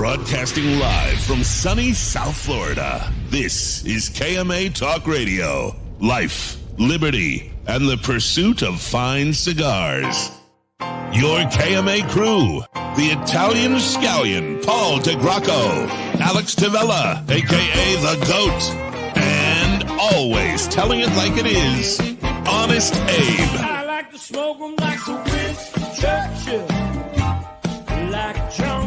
Broadcasting live from sunny South Florida. This is KMA Talk Radio. Life, liberty, and the pursuit of fine cigars. Your KMA crew, the Italian scallion, Paul DeGracco, Alex Tavella, aka The Goat, and always telling it like it is, Honest Abe. I like to smoke 'em like the Winston Churchill, like John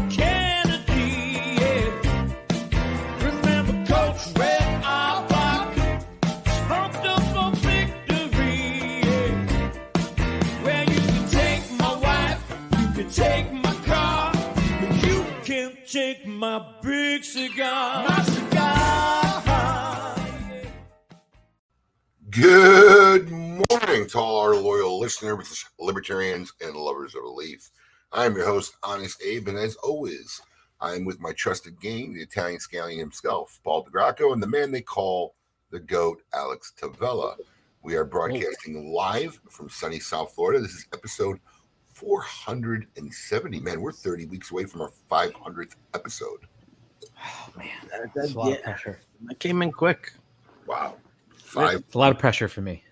take my big cigar. My cigar. Good morning to all our loyal listeners, libertarians, and lovers of a leaf. I'm your host, Honest Abe, and as always, I'm with my trusted gang, the Italian scallion himself, Paul DeGracco, and the man they call the GOAT, Alex Tavella. We are broadcasting live from sunny South Florida. This is episode 470. Man, we're 30 weeks away from our 500th episode. Oh, man. That, that's a lot of pressure. That came in quick. Wow. Five. It's a lot of pressure for me.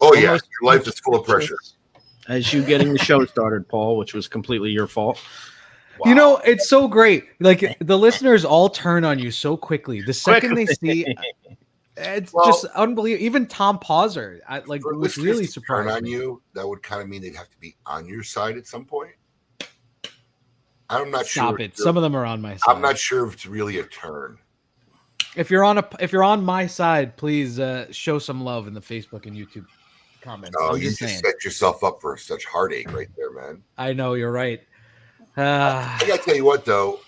Oh, yeah. Your life is full of pressure. As you getting the show started, Paul, which was completely your fault. You know, it's so great. Like the listeners all turn on you so quickly. The second they see, it's Well- just unbelievable. Even Tom Pauser, I, like, was really surprised. on me. you, that would kind of mean they'd have to be on your side at some point. I'm not Stop sure. it. Some of them are on my side. I'm not sure if it's really a turn. If you're on a, if you're on my side, please uh, show some love in the Facebook and YouTube comments. Oh, I'm you just set yourself up for such heartache right there, man. I know you're right. Uh, I gotta tell you what, though.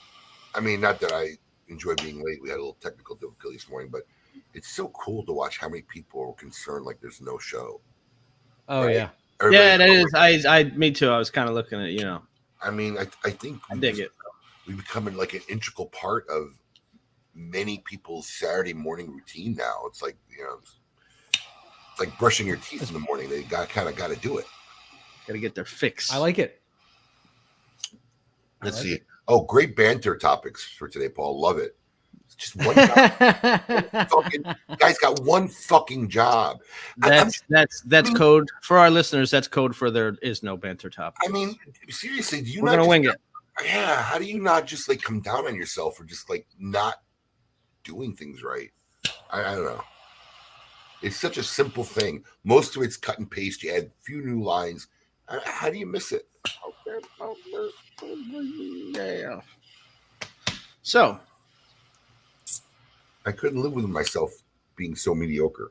I mean, not that I enjoy being late. We had a little technical difficulty this morning, but it's so cool to watch how many people are concerned like there's no show. oh Right. yeah. yeah, that Everybody's is. I, I, me too. I was kind of looking at, you know, I mean, I, I think I we dig just- it. we becoming like an integral part of many people's Saturday morning routine now. It's like you know, it's, it's like brushing your teeth in the morning. They got kind of got to do it. Got to get their fix. I like it. Let's like see. Oh, great banter topics for today, Paul. Love it. It's just one guy. fucking, guy's got one fucking job. I- I'm- That's that's that's code for our listeners. That's code for there is no banter topic. I mean, seriously, do you We're not gonna just- wing it. Yeah, how do you not just like come down on yourself for just like not doing things right? I, I don't know. It's such a simple thing. Most of it's cut and paste. You add a few new lines. Uh, How do you miss it? Yeah. So I couldn't live with myself being so mediocre.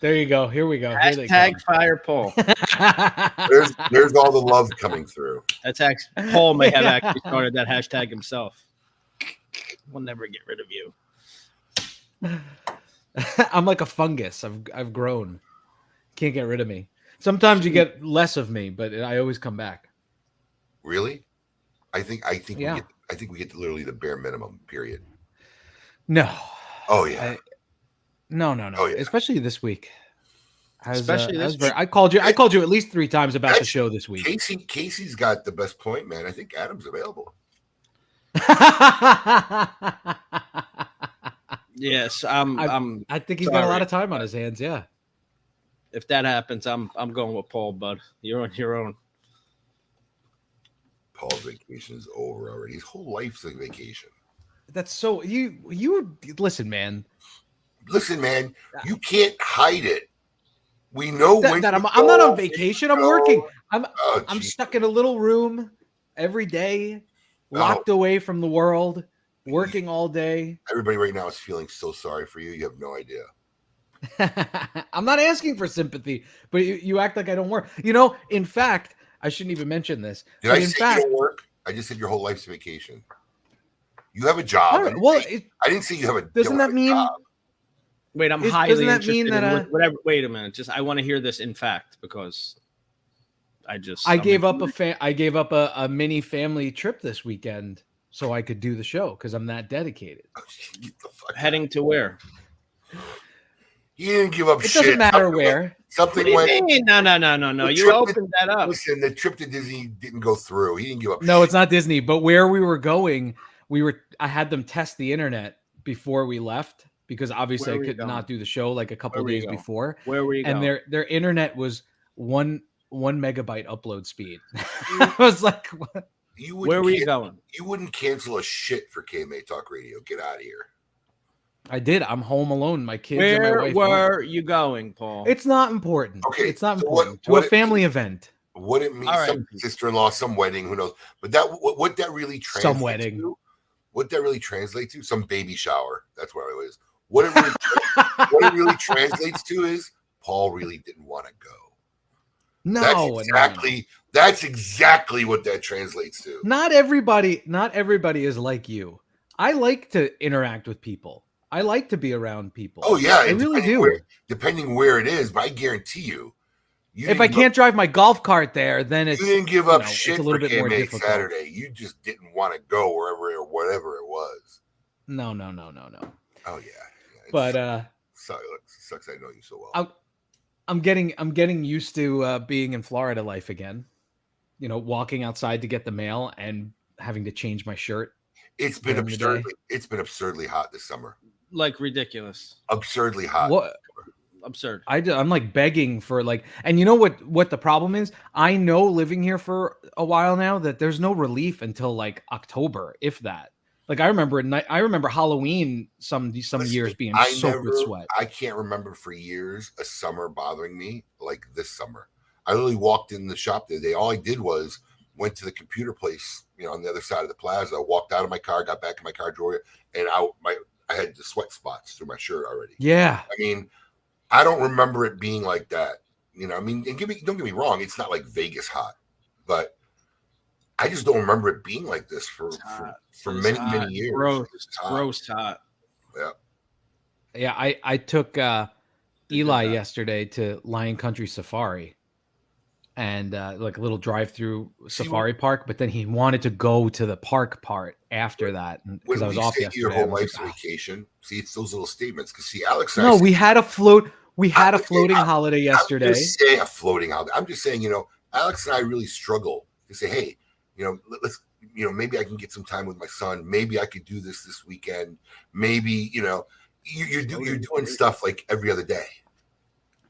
there you go. Here we go. Hashtag fire Paul. There's there's all the love coming through. That's actually Paul may have actually started that hashtag himself. We'll never get rid of you. I'm like a fungus. I've I've grown. Can't get rid of me. Sometimes you get less of me, but I always come back. Really? I think I think Yeah. we get I think we get literally the bare minimum. Period. No, Oh yeah. I- no, no, no. Oh, yeah. Especially this week. I Especially uh, this was very- I called you. I called you at least three times about the show this week. Casey Casey's got the best point, man. I think Adam's available. Yes, I'm. I- I'm. I think he's got a lot of time on his hands. Yeah. If that happens, I'm. I'm going with Paul, bud. You're on your own. Paul's vacation is over already. His whole life's a vacation. That's so you you listen, man. Listen, man, you can't hide it. We know That, when that I'm, I'm not on vacation. I'm working. I'm Oh, I'm stuck in a little room every day, Oh. locked away from the world, working all day. Everybody right now is feeling so sorry for you. You have no idea. I'm not asking for sympathy, but you, you act like I don't work. You know, in fact, I shouldn't even mention this. Did I in say fact, work? I just said your whole life's vacation. You have a job. I I didn't, well, say, it, I didn't say you have a. doesn't that mean job. Wait, I'm Is- highly doesn't that mean that, in uh, whatever. Wait a minute. Just I want to hear this in fact because I just I I'm gave up a fa- I gave up a, a mini family trip this weekend so I could do the show because I'm that dedicated. Get the fuck out. heading to where? He didn't give up It shit. doesn't matter Something went- where. What Something do you went. mean? No, no, no, no, no. The You trip- opened that up. Listen, the trip to Disney didn't go through. He didn't give up. No, shit. it's not Disney, but where we were going, we were I had them test the internet before we left because obviously I could going? not do the show like a couple Where days going? before. Where were you And going? their their internet was one one megabyte upload speed. I was like, what? You Where were you going? You wouldn't cancel a shit for KMA Talk Radio. Get out of here. I did. I'm home alone. My kids and my Where wife. were you going, Paul? It's not important. Okay, it's not so what- important to what a it- family event. What it means, All right. some sister-in-law, some wedding, who knows? But that what, what that really translates Some wedding. to, what that really translates to, some baby shower. That's what it is. What it really, what it really translates to is Paul really didn't want to go. no, that's no, no, exactly that's exactly what that translates to. Not everybody. Not everybody is like you. I like to interact with people. I like to be around people. Oh yeah, I really depending do. Where, depending where it is, but I guarantee you, you if I didn't go- can't drive my golf cart there, then it's you didn't give you up know, shit a little for bit more difficult. Saturday. You just didn't want to go wherever or whatever it was. No, no, no, no, no. Oh yeah, yeah But sucks. uh sucks, sucks. I know you so well. I'm I'm getting I'm getting used to uh, being in Florida life again. You know, walking outside to get the mail and having to change my shirt. It's been during absurdly. It's been absurdly hot this summer. like ridiculous, Absurdly hot. What absurd. I do, I'm like begging for like, and you know what? What the problem is? I know living here for a while now that there's no relief until like October, if that. Like I remember, at night, I remember Halloween some some Listen, years being I soaked never, with sweat. I can't remember for years a summer bothering me like this summer. I literally walked in the shop the other day. All I did was went to the computer place, you know, on the other side of the plaza. Walked out of my car, got back in my car drawer, and I my I had the sweat spots through my shirt already. Yeah, I mean, I don't remember it being like that. You know, I mean, and give me don't get me wrong, it's not like Vegas hot, but I just don't remember it being like this for for, for many hot. many years. Gross, hot. gross hot. yeah. I I took uh Eli yesterday to Lion Country Safari, and uh, like a little drive through See, safari park. But then he wanted to go to the park part after that because I was off yesterday. your whole was like, life's "Ah." vacation, see, it's those little statements. Because see, Alex, and I No, say- we had a float. We had a I'm- floating I'm- holiday I'm yesterday. just saying a floating holiday. I'm just saying, you know, Alex and I really struggle to say, hey, you know, let- let's, you know, maybe I can get some time with my son. Maybe I could do this this weekend. Maybe, you know, you, you're, do, you're doing stuff like every other day.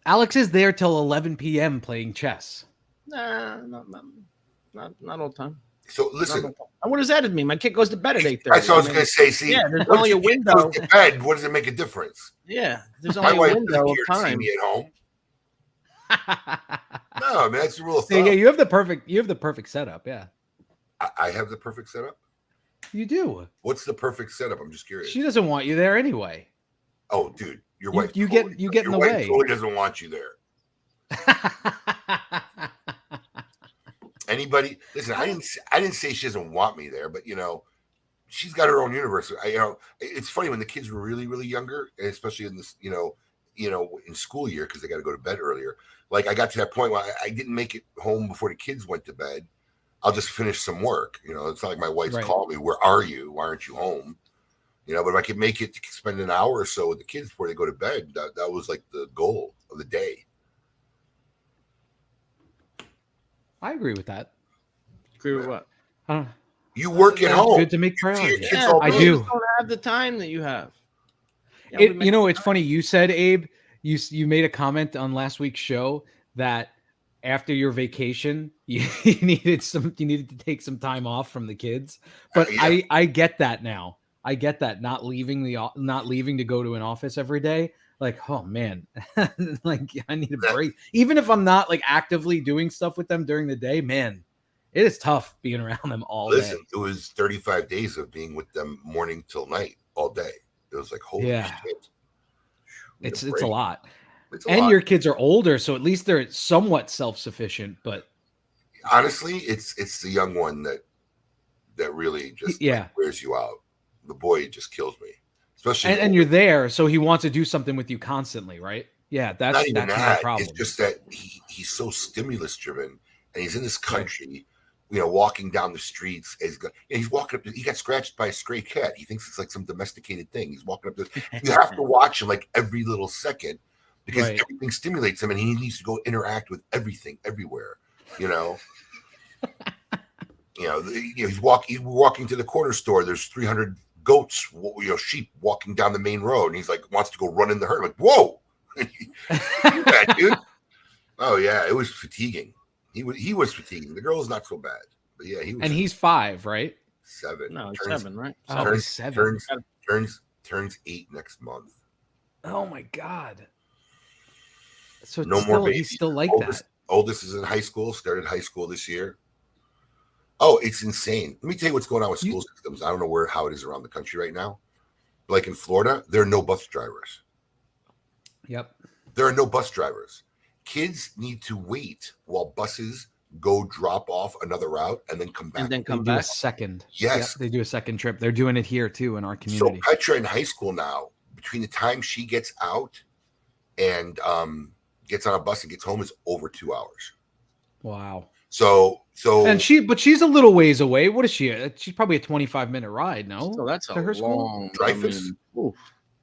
Alex is there till 11 p.m. playing chess. Nah, not not not, not all the time. So listen. And what does that mean? My kid goes to bed at eight thirty. that's what I was going to say. See, Yeah, there's only a window. goes bed, what does it make a difference? Yeah, there's only wife a window of care to see time. me at home. No, I mean, that's the rule of So, yeah, thumb. you have the perfect you have the perfect setup. Yeah, I, I have the perfect setup. you do. What's the perfect setup? I'm just curious. She doesn't want you there anyway. oh, dude, your You- wife. you get- totally- you get in the way. Totally doesn't want you there. anybody listen i didn't i didn't say she doesn't want me there but you know she's got her own universe. I, you know it's funny when the kids were really really younger especially in this you know you know in school year because they got to go to bed earlier like i got to that point where I, I didn't make it home before the kids went to bed. I'll just finish some work you know it's not like my wife's Right. calling me where are you? Why aren't you home? You know but if i could make it to spend an hour or so with the kids before they go to bed that, that was like the goal of the day I agree with that. Agree with what? I don't- you work at home Good to make You see your priorities. kids Yeah, I do. Just don't have the time that you have. Yeah, It, you know, it's funny. You said, Abe, you you made a comment on last week's show that after your vacation, you, you needed some, you needed to take some time off from the kids. But Uh, yeah. I I get that now. I get that not leaving the not leaving to go to an office every day. Like, oh man, like I need a break. Even if I'm not like actively doing stuff with them during the day, man, it is tough being around them all Listen, day. it was 35 days of being with them morning till night all day. It was like, holy Yeah. shit. It's a it's a lot. It's a And lot. your kids are older, so at least they're somewhat self sufficient. But honestly, it's it's the young one that that really just Yeah. like, wears you out. The boy just kills me. Especially and, and you're there, so he wants to do something with you constantly, right? Yeah, that's not even that's that. problem. It's just that he, he's so stimulus driven and he's in this country, you know, walking down the streets. He's, got, he's walking up, he got scratched by a stray cat. He thinks it's like some domesticated thing. He's walking up to, you have to watch him like every little second because Right. everything stimulates him and he needs to go interact with everything everywhere. You know. you know, the- you know, he's walking. He's walking to the corner store. There's 300 goats, you know, sheep walking down the main road, and he's like wants to go run in the herd. I'm Like, whoa, yeah, dude. Oh yeah, it was fatiguing. He was he was fatiguing. The girl's not so bad, but yeah, he was and he's five, right? seven. No, turns, seven, right? Oh, Seven. he's seven. Turns turns turns eight next month. Oh my god. So it's No more still, babies. he's still like oldest, that. oldest is in high school. Started high school this year. Oh, it's insane. Let me tell you what's going on with You- school systems. I don't know where how it is around the country right now. Like in Florida, there are no bus drivers. Yep. There are no bus drivers. Kids need to wait while buses go drop off another route and then come back. And then They come a back. second. Yes. Yep, they do a second trip. They're doing it here too in our community. So. Petra in high school now, between the time she gets out and um, gets on a bus and gets home, is over two hours. wow. So so And she, but she's a little ways away. What is she? Uh, She's probably a 25 minute ride. No. So that's a to her school? long. I Dreyfoos? mean,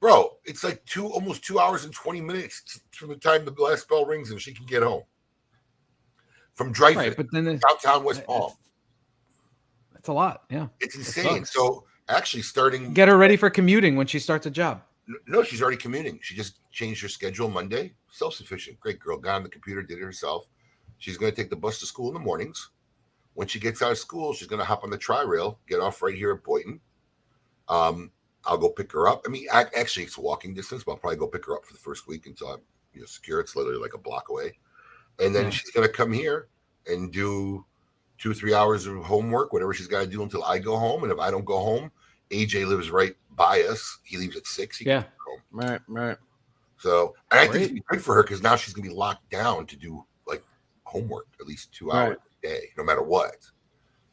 bro, it's like two almost two hours and twenty minutes from the time the last bell rings and she can get home. From Dreyfoos, right. But then it- downtown West Palm. it's a lot. Yeah. It's insane. sucks. So actually starting Get her ready for commuting when she starts a job. no, she's already commuting. She just changed her schedule Monday. Self-sufficient. Great girl. Got on the computer, did it herself. She's going to take the bus to school in the mornings. When she gets out of school, she's going to hop on the tri rail, get off right here at Boynton. Um, I'll go pick her up. I mean, ac- actually, it's walking distance, but I'll probably go pick her up for the first week until I'm you know, secure. It's literally like a block away. And then Yeah. she's going to come here and do two, three hours of homework, whatever she's got to do until I go home. And if I don't go home, AJ lives right by us. He leaves at six. He Yeah. home. Right, right. So, and I think Great. be good for her because now she's gonna be locked down to do like homework at least two hours a day, no matter what.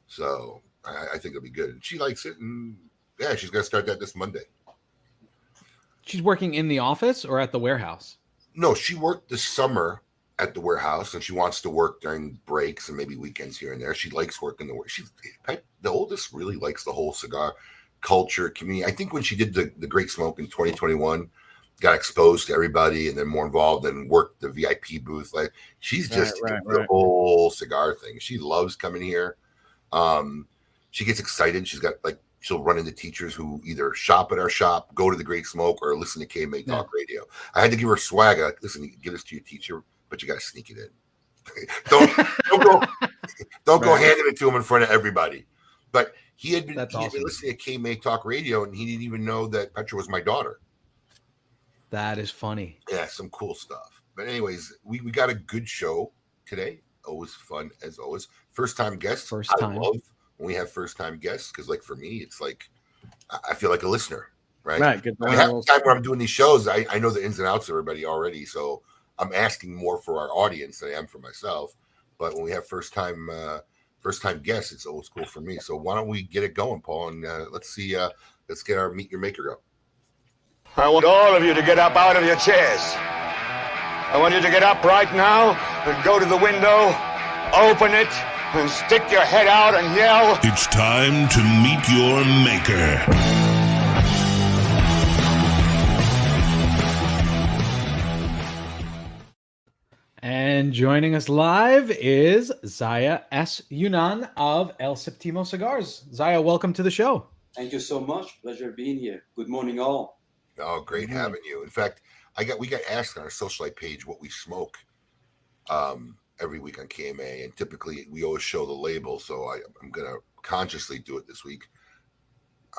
So, I, I think it'll be good. And she likes it, and yeah, she's gonna start that this Monday. She's working in the office or at the warehouse. No, she worked this summer at the warehouse, and she wants to work during breaks and maybe weekends here and there. She likes working the work. She, the oldest, really likes the whole cigar culture community. I think when she did the the Great Smoke in 2021. Got exposed to everybody and then more involved and worked the VIP booth. Like she's just right, the right. whole cigar thing. She loves coming here. Um, she gets excited. She's got like she'll run into teachers who either shop at our shop, go to the Great Smoke, or listen to KMA Talk Radio. I had to give her swag. Like, listen, give this to your teacher, but you got to sneak it in. don't don't go don't go handing it to him in front of everybody. But he had been, That's he had been listening to KMA Talk Radio, and he didn't even know that Petra was my daughter. That is funny. Yeah, some cool stuff. But anyways, we, we got a good show today. Always fun as always. First time guests. First time. I love when we have first time guests because, like for me, it's like I- I feel like a listener, right? Right. Good. I mean, half the time when I'm doing these shows, I, I know the ins and outs of everybody already, so I'm asking more for our audience than I am for myself. But when we have first time uh, first time guests, it's always cool for me. So why don't we get it going, Paul? And uh, let's see, uh, let's get our meet your maker go. I want all of you to get up out of your chairs. I want you to get up right now and go to the window, open it, and stick your head out and yell. It's time to meet your maker. And joining us live is Zaya S. Younan of El Septimo Cigars. Zaya, welcome to the show. Thank you so much. Pleasure being here. Good morning, all. Oh, great Mhm. having you. In fact, I got we got asked on our socialite page what we smoke um, every week on KMA, and typically we always show the label. So I, I'm gonna consciously do it this week.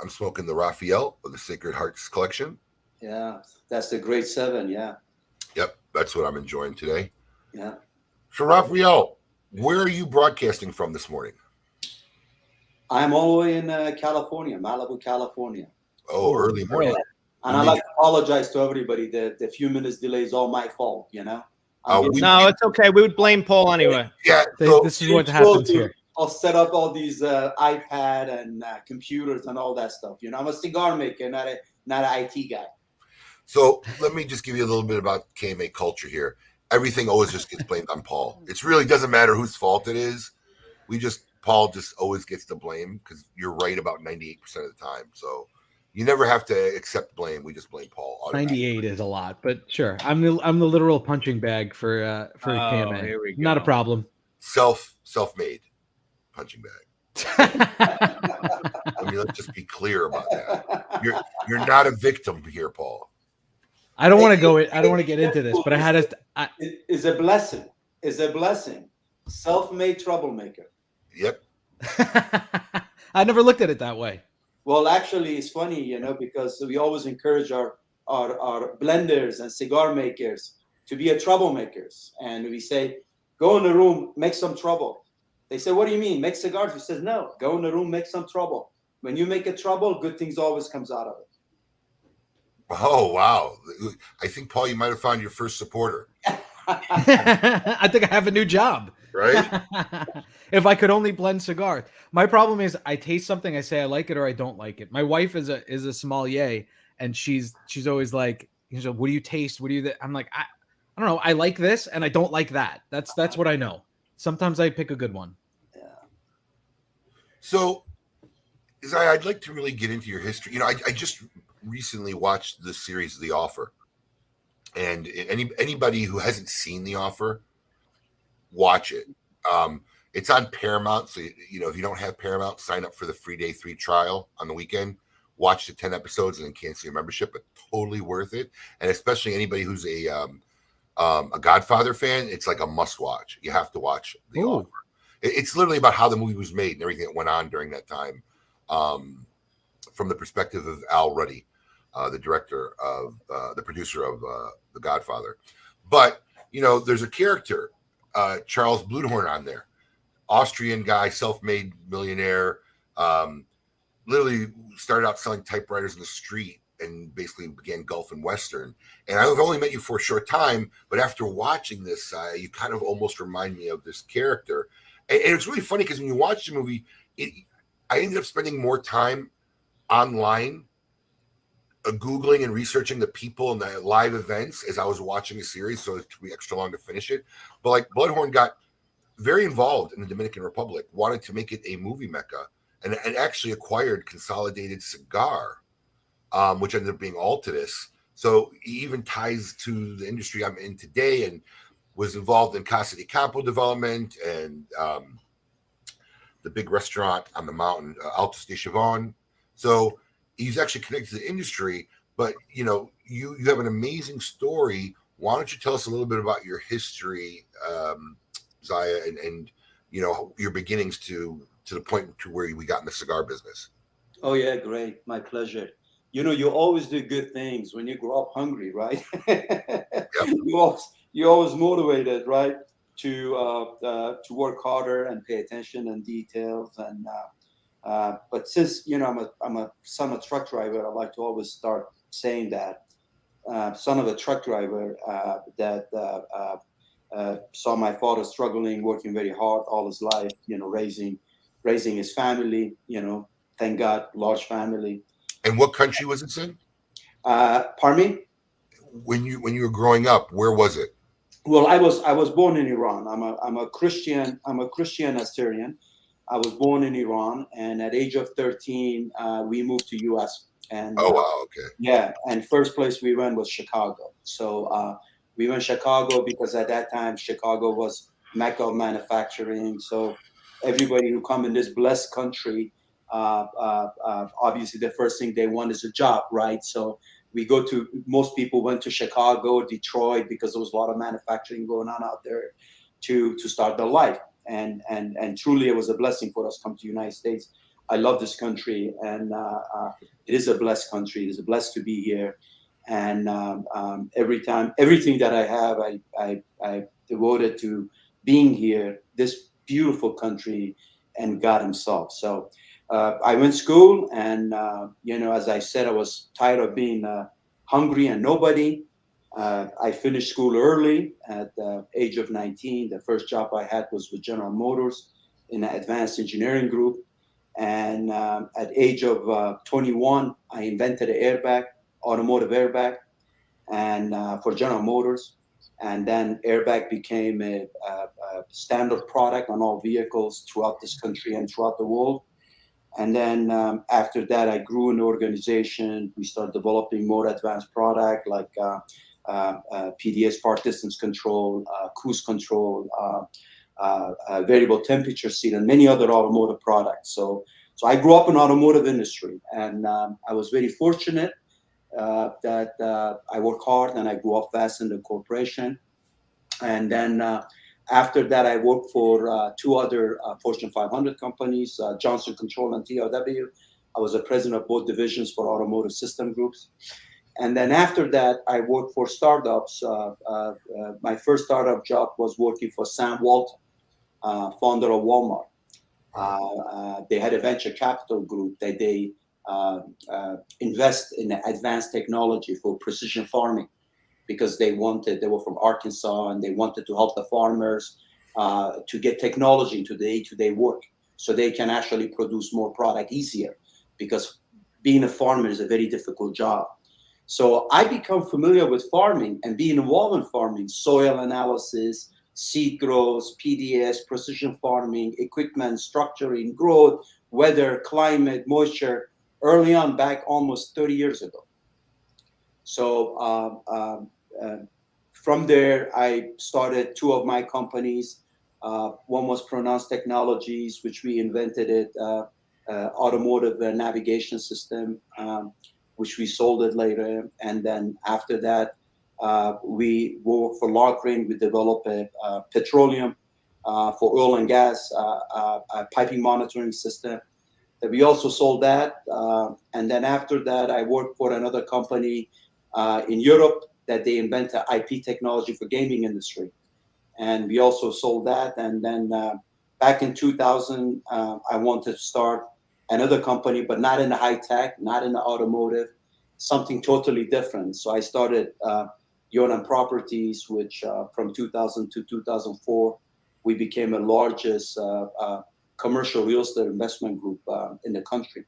I'm smoking the Raphael of the Sacred Hearts collection. Yeah, that's the grade seven. Yeah, Yep, that's what I'm enjoying today. yeah. So Raphael, where are you broadcasting from this morning? I'm all the way in uh, California, Malibu, California. Oh, early morning. And I like to apologize to everybody. The, the few minutes delay is all my fault, you know? Uh, we- No, it's okay. We would blame Paul anyway. Yeah. They- So, this is what happens to- here. I'll set up all these uh, iPad and uh, computers and all that stuff. You know, I'm a cigar maker, not a not an IT guy. so let me just give you a little bit about KMA culture here. Everything always just gets blamed on Paul. It really doesn't matter whose fault it is. We just Paul just always gets the blame because you're right about 98% of the time. So You never have to accept blame. We just blame Paul. 98 is a lot, but sure. I'm the I'm the literal punching bag for uh for Oh, KMA. here we Not a problem. Self self made punching bag. I mean, let's just be clear about that. You're you're not a victim here, Paul. I don't want to go. I don't want to get into this, but I had a. I, It is a blessing. Is a blessing. Self-made troublemaker. Yep. I never looked at it that way. Well, actually, it's funny, you know, because we always encourage our our, our blenders and cigar makers to be a troublemakers, and we say, go in the room, make some trouble. They say, what do you mean, make cigars? We says, no, go in the room, make some trouble. When you make a trouble, good things always comes out of it. Oh wow. I think Paul, you might have found your first supporter, I think I have a new job. Right? if I could only blend cigars. My problem is I taste something, I say I like it or I don't like it. My wife is a is a sommelier, and she's she's always like, you know, what do you taste? What do you? th-" I'm like, I, I don't know. I like this and I don't like that. That's that's what I know. Sometimes I pick a good one. Yeah. So, is I, I'd like to really get into your history. You know, I, I just recently watched the series The Offer, and any anybody who hasn't seen The Offer, watch it. Um, it's on Paramount, so you, you know if you don't have Paramount, sign up for the free day three trial on the weekend. Watch the ten episodes and then cancel your membership, but totally worth it. And especially anybody who's a um, um, a Godfather fan, it's like a must watch. You have to watch The Ooh. Offer. It- It's literally about how the movie was made and everything that went on during that time, um, from the perspective of Al Ruddy, uh, the director of uh, the producer of uh, The Godfather. But you know, there's a character, uh, Charles Bluhdorn, on there, Austrian guy, self-made millionaire. Um, literally started out selling typewriters in the street and basically began Gulf and Western. And I've only met you for a short time, but after watching this, uh, you kind of almost remind me of this character. And, and it's really funny because when you watch the movie, it, I ended up spending more time online, googling and researching the people and the live events as I was watching the series, so it took me extra long to finish it. But like Bluhdorn got very involved in the Dominican Republic, wanted to make it a movie mecca, and, and actually acquired Consolidated Cigar, um, which ended up being Altadis. So he even ties to the industry I'm in today, and was involved in Casa de Campo development and um, the big restaurant on the mountain, uh, Altos de Chavon. So he's actually connected to the industry. But you know, you you have an amazing story. Why don't you tell us a little bit about your history, um, Zaya, and and you know your beginnings to to the point to where we got in the cigar business. Oh yeah, great. My pleasure. You know, you always do good things when you grow up hungry, right? You always you always motivated, right, to uh, uh, to work harder and pay attention and details. And uh, uh, but since you know I'm a I'm a son of a truck driver, I like to always start saying that. Uh, son of a truck driver uh, that uh, uh, saw my father struggling, working very hard all his life. You know, raising raising his family. You know, thank God, large family. And what country was it in? Uh, pardon me. When you when you were growing up, where was it? Well, I was I was born in Iran. I'm a I'm a Christian. I'm a Christian Assyrian. I was born in Iran, and at age of 13, uh, we moved to U.S. And Oh wow, okay. yeah, and first place we went was Chicago. So uh, we went Chicago because at that time Chicago was mecca of manufacturing. So everybody who come in this blessed country, uh, uh, uh, obviously the first thing they want is a job, right? So we go to most people went to Chicago, Detroit because there was a lot of manufacturing going on out there to to start their life. And and and truly it was a blessing for us to come to the United States. I love this country and uh, uh, it is a blessed country. It is a blessed to be here. And um, um, every time, everything that I have, I, I, I devoted to being here, this beautiful country and God Himself. So uh, I went to school, and uh, you know, as I said, I was tired of being uh, hungry and nobody. Uh, I finished school early at the age of 19. The first job I had was with General Motors in the advanced engineering group. And um, at age of uh, 21, I invented an airbag, automotive airbag, and uh, for General Motors. And then airbag became a, a, a standard product on all vehicles throughout this country and throughout the world. And then um, after that, I grew an organization. We started developing more advanced product like uh, uh, uh, PDS part distance control, uh, cruise control, uh, uh, uh, variable temperature seat, and many other automotive products. So, so I grew up in automotive industry, and um, I was very fortunate uh, that uh, I worked hard and I grew up fast in the corporation. And then uh, after that, I worked for uh, two other uh, Fortune 500 companies, uh, Johnson Control and TRW. I was the president of both divisions for automotive system groups. And then after that, I worked for startups. Uh, uh, uh, my first startup job was working for Sam Walton, uh, founder of Walmart. Uh, they had a venture capital group that they invest in advanced technology for precision farming because they wanted, they were from Arkansas and they wanted to help the farmers to get technology into the day to day work so they can actually produce more product easier because being a farmer is a very difficult job. So I become familiar with farming and being involved in farming, soil analysis, seed growth, PDS, precision farming, equipment, structuring, growth, weather, climate, moisture, early on back almost 30 years ago. So um, uh, from there, I started two of my companies. Uh, one was Pronounced Technologies, which we invented it, uh, uh, automotive uh, navigation system, um, which we sold it later. And then after that, uh, we worked for Lockgrain. We developed a, uh, petroleum uh, for oil and gas uh, uh, piping monitoring system. That we also sold that, uh, and then after that, I worked for another company in Europe that they invented IP technology for gaming industry, and we also sold that. And then back in 2000, uh, I wanted to start another company, but not in the high tech, not in the automotive, something totally different. So I started uh, Younan Properties, which uh, from 2000 to 2004, we became the largest uh, uh, commercial real estate investment group uh, in the country.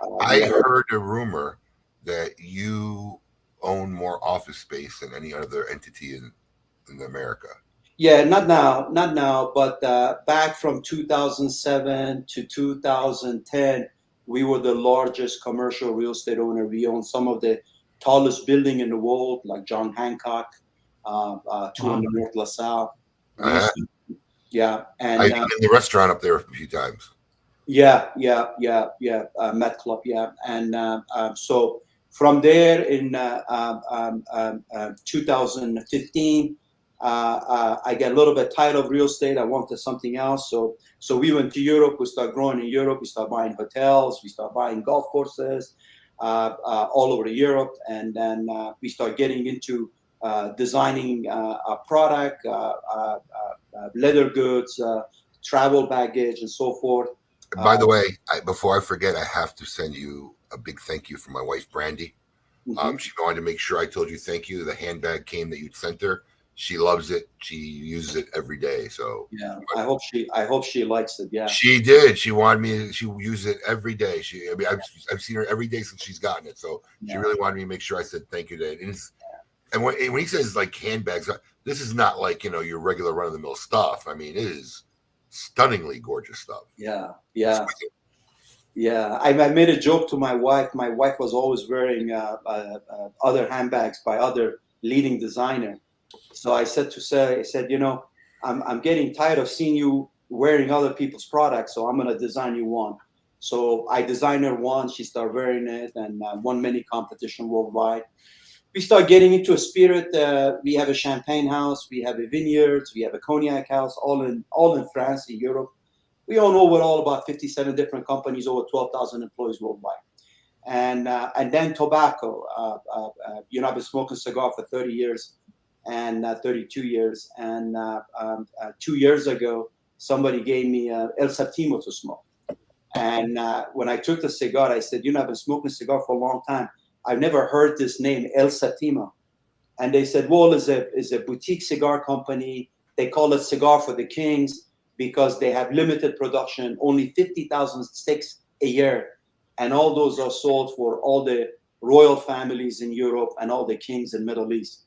Uh, I heard a rumor that you own more office space than any other entity in, in America. Yeah, not now, not now, but uh, back from 2007 to 2010, we were the largest commercial real estate owner. We owned some of the tallest building in the world, like John Hancock, uh, uh, 200 North LaSalle. To- yeah, and I've uh, been in the restaurant up there a few times. Yeah, yeah, yeah, yeah. Uh, Met Club, yeah. And uh, um, so from there in uh, um, um, um, uh, 2015, uh, uh, I get a little bit tired of real estate. I wanted something else. So so we went to Europe. We start growing in Europe. We start buying hotels. We start buying golf courses uh, uh, all over Europe. And then uh, we start getting into uh, designing uh, a product, uh, uh, uh, uh, leather goods, uh, travel baggage, and so forth. By the way, I, before I forget, I have to send you a big thank you from my wife, Brandy. Mhm. Um, she wanted to make sure I told you thank you. The handbag came that you sent her. She loves it. She uses it every day. So Yeah, I hope she. I hope she likes it. Yeah, she did. She wanted me. She uses it every day. She. I mean, I've, I've seen her every day since she's gotten it. So she really wanted me to make sure I said thank you to it. And, it's, and when, when he says like handbags, uh, this is not like you know your regular run of the mill stuff. I mean, it is stunningly gorgeous stuff. yeah, yeah, yeah. I, I made a joke to my wife. My wife was always wearing uh, uh, uh, other handbags by other leading designer. So I said to say, I said, you know, I'm I'm getting tired of seeing you wearing other people's products. So I'm gonna design you one. So I designed her one. She started wearing it and uh, won many competition worldwide. we start getting into a spirit. Uh, we have a champagne house, we have a vineyards, we have a cognac house, all in all in France, in Europe. We own overall about 57 different companies, over 12,000 employees worldwide. And uh, and then tobacco. Uh, uh, uh, you know, I've been smoking cigar for 30 years and uh, 32 years. And uh, um, uh, two years ago, somebody gave me uh, El Septimo to smoke. And uh, when I took the cigar, I said, "You know, I've been smoking cigar for a long time. I've never heard this name, El Septimo." And they said, "Well, is a is a boutique cigar company. They call it Cigar for the Kings because they have limited production, only fifty thousand sticks a year, and all those are sold for all the royal families in Europe and all the kings in Middle East."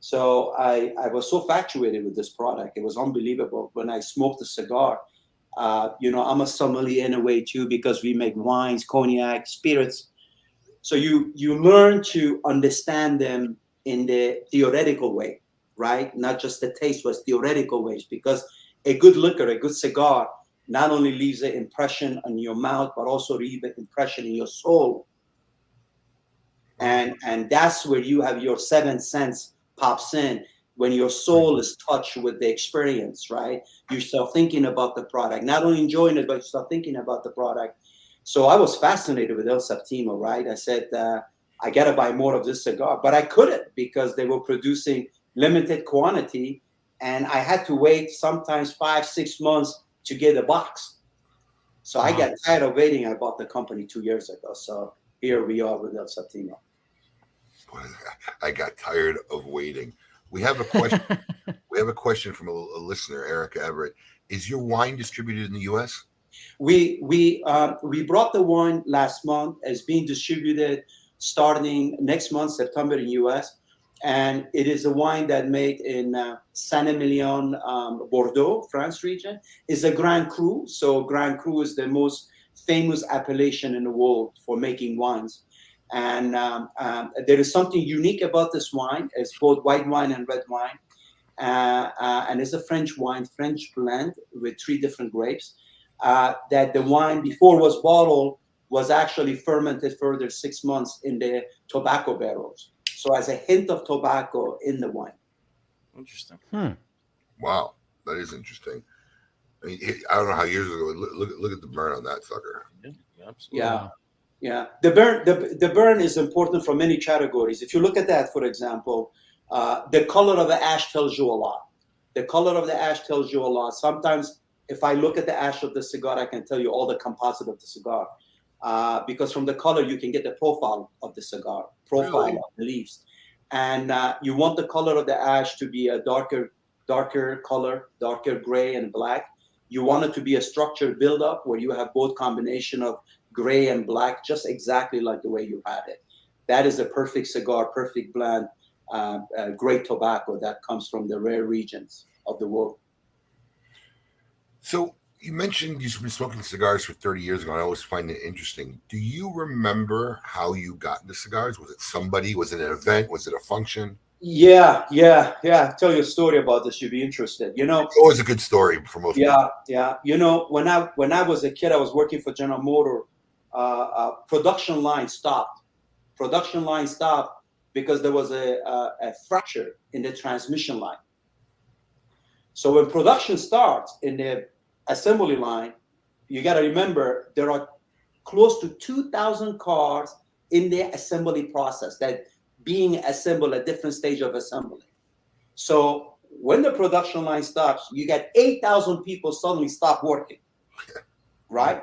So I, I was so infatuated with this product. It was unbelievable. When I smoked the cigar, Uh, you know, I'm a sommelier in a way too because we make wines, cognac, spirits. So you you learn to understand them in the theoretical way, right? Not just the taste, but theoretical ways. Because a good liquor, a good cigar, not only leaves an impression on your mouth, but also leaves an impression in your soul. And and that's where you have your seventh sense pops in when your soul is touched with the experience, right? You start thinking about the product, not only enjoying it, but you start thinking about the product. So I was fascinated with El Septimo, right? I said, uh, I got to buy more of this cigar, but I couldn't because they were producing limited quantity, and I had to wait sometimes five, six months to get a box. So I got tired of waiting. I bought the company two years ago. So here we are with El Septimo. Boy, I got tired of waiting. We have a question. we have a question from a, a, listener, Erica Everett. Is your wine distributed in the U.S.? We we uh, we brought the wine last month. It's being distributed starting next month, September in U.S. And it is a wine that made in uh, Saint-Emilion, um, Bordeaux, France region. Is a Grand Cru. So Grand Cru is the most famous appellation in the world for making wines. And um, um, there is something unique about this wine. It's both white wine and red wine. Uh, uh, and it's a French wine, French blend with three different grapes. Uh, that the wine before was bottled was actually fermented further six months in the tobacco barrels. So as a hint of tobacco in the wine. Interesting. Hmm. Wow, that is interesting. I mean, I don't know how years ago. Look, look, look at the burn on that sucker. Yeah, absolutely. Yeah. Yeah, the burn the, the burn is important for many categories. If you look at that, for example, uh, the color of the ash tells you a lot. The color of the ash tells you a lot. Sometimes, if I look at the ash of the cigar, I can tell you all the composite of the cigar, uh, because from the color you can get the profile of the cigar, profile Really? of the leaves, and uh, you want the color of the ash to be a darker, darker color, darker gray and black. You want it to be a structured buildup where you have both combination of gray and black, just exactly like the way you had it. That is a perfect cigar, perfect blend, uh, uh, great tobacco that comes from the rare regions of the world. So you mentioned you've been smoking cigars for 30 years ago. I always find it interesting. Do you remember how you got into cigars? Was it somebody? Was it an event? Was it a function? Yeah, yeah, yeah. I'll tell you a story about this. You'd be interested. You know, It's always a good story for most yeah, yeah. You know, when I when I was a kid, I was working for General Motor. Uh, uh, production line stopped. Production line stopped because there was a, a, a fracture in the transmission line. So when production starts in the assembly line, you got to remember there are close to 2,000 cars in the assembly process that being assembled at different stage of assembly. So when the production line stops, you get 8,000 people suddenly stop working, right?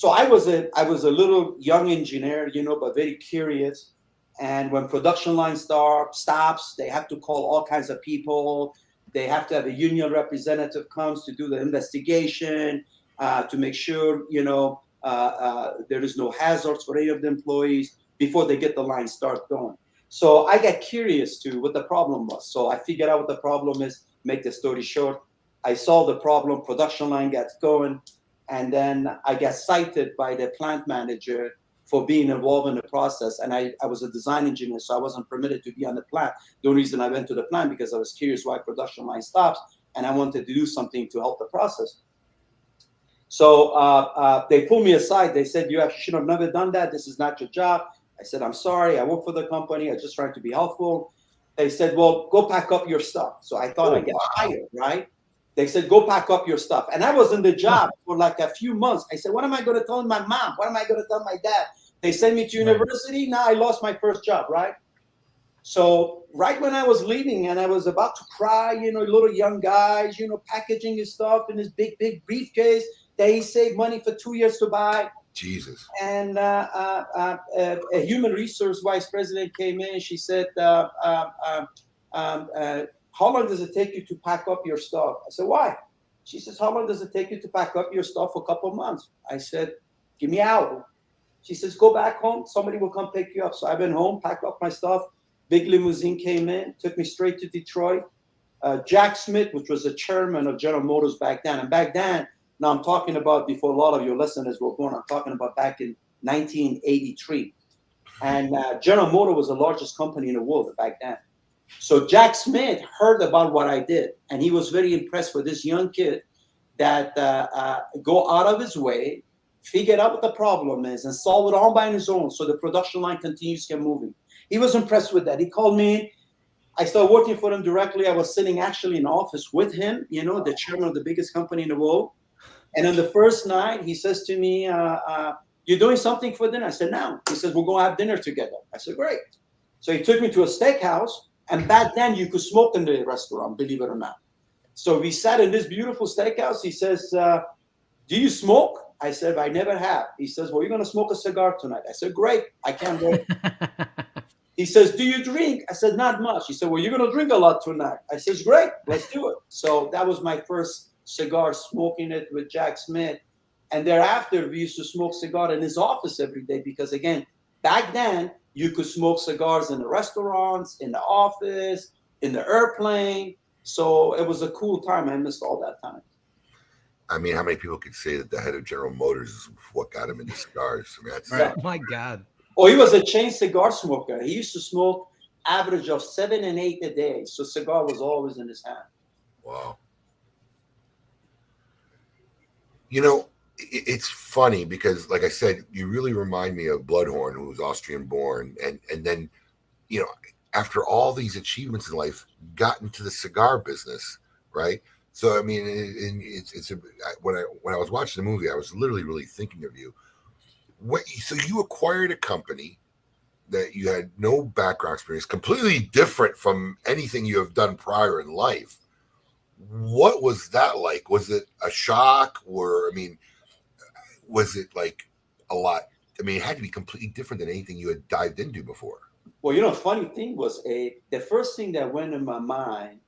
So I was a I was a little young engineer, you know, but very curious. And when production line start stops, they have to call all kinds of people. They have to have a union representative comes to do the investigation uh, to make sure you know uh, uh, there is no hazards for any of the employees before they get the line start going. So I got curious to what the problem was. So I figured out what the problem is. Make the story short, I solved the problem. Production line gets going, and then I got cited by the plant manager for being involved in the process. And I, I was a design engineer, so I wasn't permitted to be on the plant. The only reason I went to the plant because I was curious why production line stops, and I wanted to do something to help the process. So uh, uh, they pulled me aside. They said, "You actually should have never done that. This is not your job." I said, "I'm sorry. I work for the company. I just trying to be helpful." They said, "Well, go pack up your stuff." So I thought Oh, I'd get wow. hired, right? They said, "Go pack up your stuff," and I was in the job for like a few months. I said, "What am I going to tell my mom? What am I going to tell my dad?" They sent me to university. Now I lost my first job, right? So right when I was leaving and I was about to cry, you know, little young guys, you know, packaging his stuff in his big, big briefcase that he saved money for two years to buy. Jesus. And uh, uh, uh, uh, a human resource vice president came in. She said, uh, uh, um, um, uh, "How long does it take you to pack up your stuff?" I said, "Why?" She says, "How long does it take you to pack up your stuff? A couple of months." I said, "Give me an hour." She says, "Go back home. Somebody will come pick you up." So I went home, packed up my stuff. Big limousine came in, took me straight to Detroit. Uh, Jack Smith, which was the chairman of General Motors back then, and back then Now I'm talking about before a lot of your listeners were born. I'm talking about back in 1983, and uh, General Motors was the largest company in the world back then. So Jack Smith heard about what I did, and he was very impressed with this young kid that uh, uh, go out of his way, figure out what the problem is, and solve it all by his own. So the production line continues to get moving. He was impressed with that. He called me. I started working for him directly. I was sitting actually in office with him, you know, the chairman of the biggest company in the world. And on the first night, he says to me, uh, uh, "You're doing something for dinner?" I said, "No." He says, "We're going to have dinner together." I said, "Great." So he took me to a steakhouse, and back then you could smoke in the restaurant, believe it or not. So we sat in this beautiful steakhouse. He says, uh, "Do you smoke?" I said, "I never have." He says, "Well, you're going to smoke a cigar tonight." I said, "Great, I can't wait." He says, "Do you drink?" I said, "Not much." He said, "Well, you're going to drink a lot tonight." I says, "Great, let's do it." So that was my first cigar, smoking it with Jack Smith, and thereafter we used to smoke cigar in his office every day because again, back then you could smoke cigars in the restaurants, in the office, in the airplane. So it was a cool time. I missed all that time. I mean, how many people could say that the head of General Motors is what got him into cigars? I mean, that's Right. Oh my God. Oh, he was a chain cigar smoker. He used to smoke average of seven and eight a day. So cigar was always in his hand. Wow. You know, i- it's funny because, like I said, you really remind me of Bluhdorn, who was Austrian born, and and then, you know, after all these achievements in life, got into the cigar business, right? So I mean, it, it- it's it's a, when I when I was watching the movie, I was literally really thinking of you. What so you acquired a company that you had no background experience, completely different from anything you have done prior in life what was that like was it a shock or i mean was it like a lot i mean it had to be completely different than anything you had dived into before Well, you know, funny thing was a the first thing that went in my mind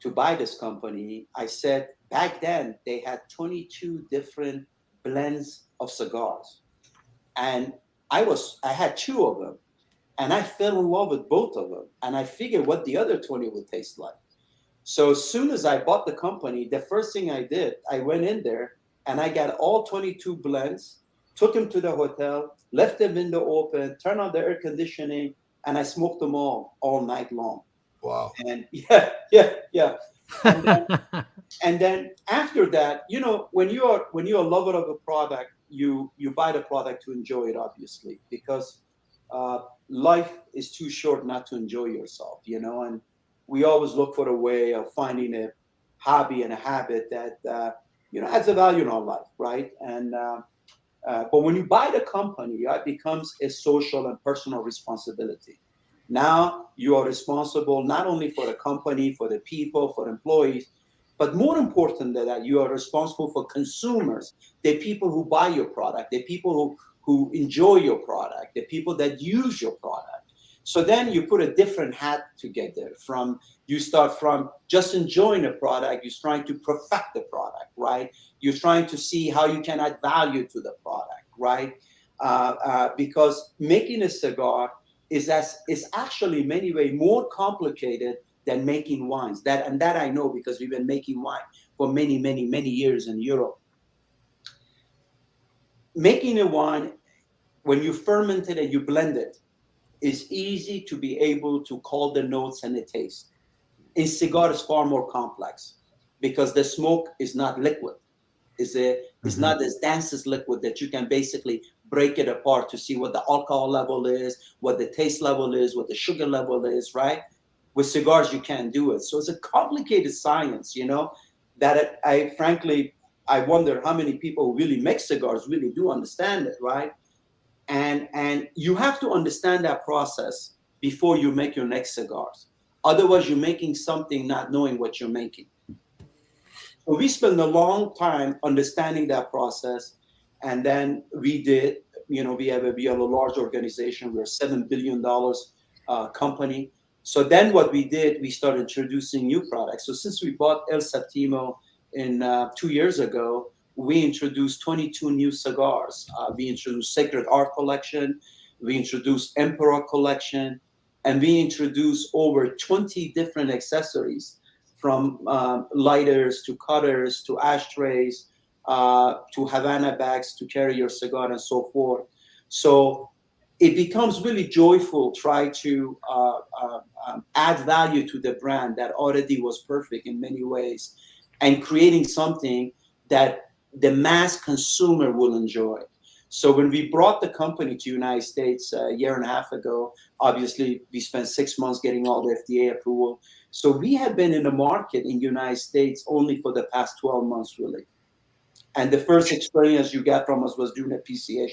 to buy this company. I said back then they had 22 different blends of cigars, and I was I had two of them, and I fell in love with both of them, and I figured what the other 20 would taste like. So as soon as I bought the company, the first thing I did, I went in there and I got all 22 blends, took them to the hotel, left the window open, turned on the air conditioning, and I smoked them all all night long. wow And yeah, yeah, yeah. And then, and then after that, you know, when you are when you're a lover of a product, you you buy the product to enjoy it, obviously, because uh, life is too short not to enjoy yourself, you know. And we always look for a way of finding a hobby and a habit that uh, you know adds a value in our life, right? And uh, uh, but when you buy the company, it becomes a social and personal responsibility. Now you are responsible not only for the company, for the people, for employees, but more important than that, you are responsible for consumers, the people who buy your product, the people who, who enjoy your product, the people that use your product. So then you put a different hat together from you start from just enjoying a product, you're trying to perfect the product, right? You're trying to see how you can add value to the product, right? Uh, uh, because making a cigar is as is actually many ways more complicated than making wines. That and that I know because we've been making wine for many, many, many years in Europe. Making a wine, when you ferment it and you blend it, is easy to be able to call the notes and the taste. In cigar, it's far more complex because the smoke is not liquid. Is a it's Mhm. not as dense as liquid that you can basically break it apart to see what the alcohol level is, what the taste level is, what the sugar level is, right? With cigars, you can't do it. So it's a complicated science, you know, that it, I frankly, I wonder how many people who really make cigars really do understand it, right? And and you have to understand that process before you make your next cigars. Otherwise, you're making something not knowing what you're making. So we spent a long time understanding that process, and then we did. You know, we have a we have a large organization. We're a seven billion dollars uh, company. So then, what we did, we started introducing new products. So since we bought El Septimo in uh, two years ago, we introduced 22 new cigars. Uh, we introduced Sacred Art Collection. We introduced Emperor Collection, and we introduce over 20 different accessories from um, lighters to cutters to ashtrays uh, to Havana bags to carry your cigar and so forth. So it becomes really joyful try to uh, uh, um, add value to the brand that already was perfect in many ways and creating something that the mass consumer will enjoy so when we brought the company to united states a year and a half ago obviously we spent six months getting all the fda approval so we have been in the market in united states only for the past 12 months really and the first experience you got from us was doing a pch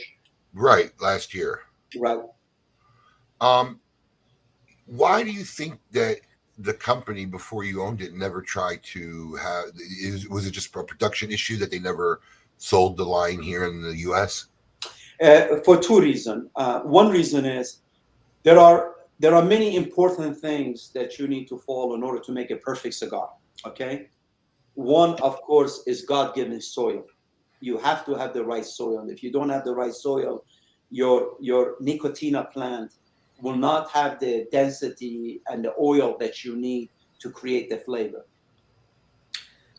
Right, last year. right Um, why do you think that the company before you owned it never tried to have? Is, was it just a production issue that they never sold the line here in the U.S.? Uh, for two reasons. Uh, one reason is there are there are many important things that you need to follow in order to make a perfect cigar. Okay, one of course is God-given soil. You have to have the right soil. If you don't have the right soil, your your nicotina plant will not have the density and the oil that you need to create the flavor.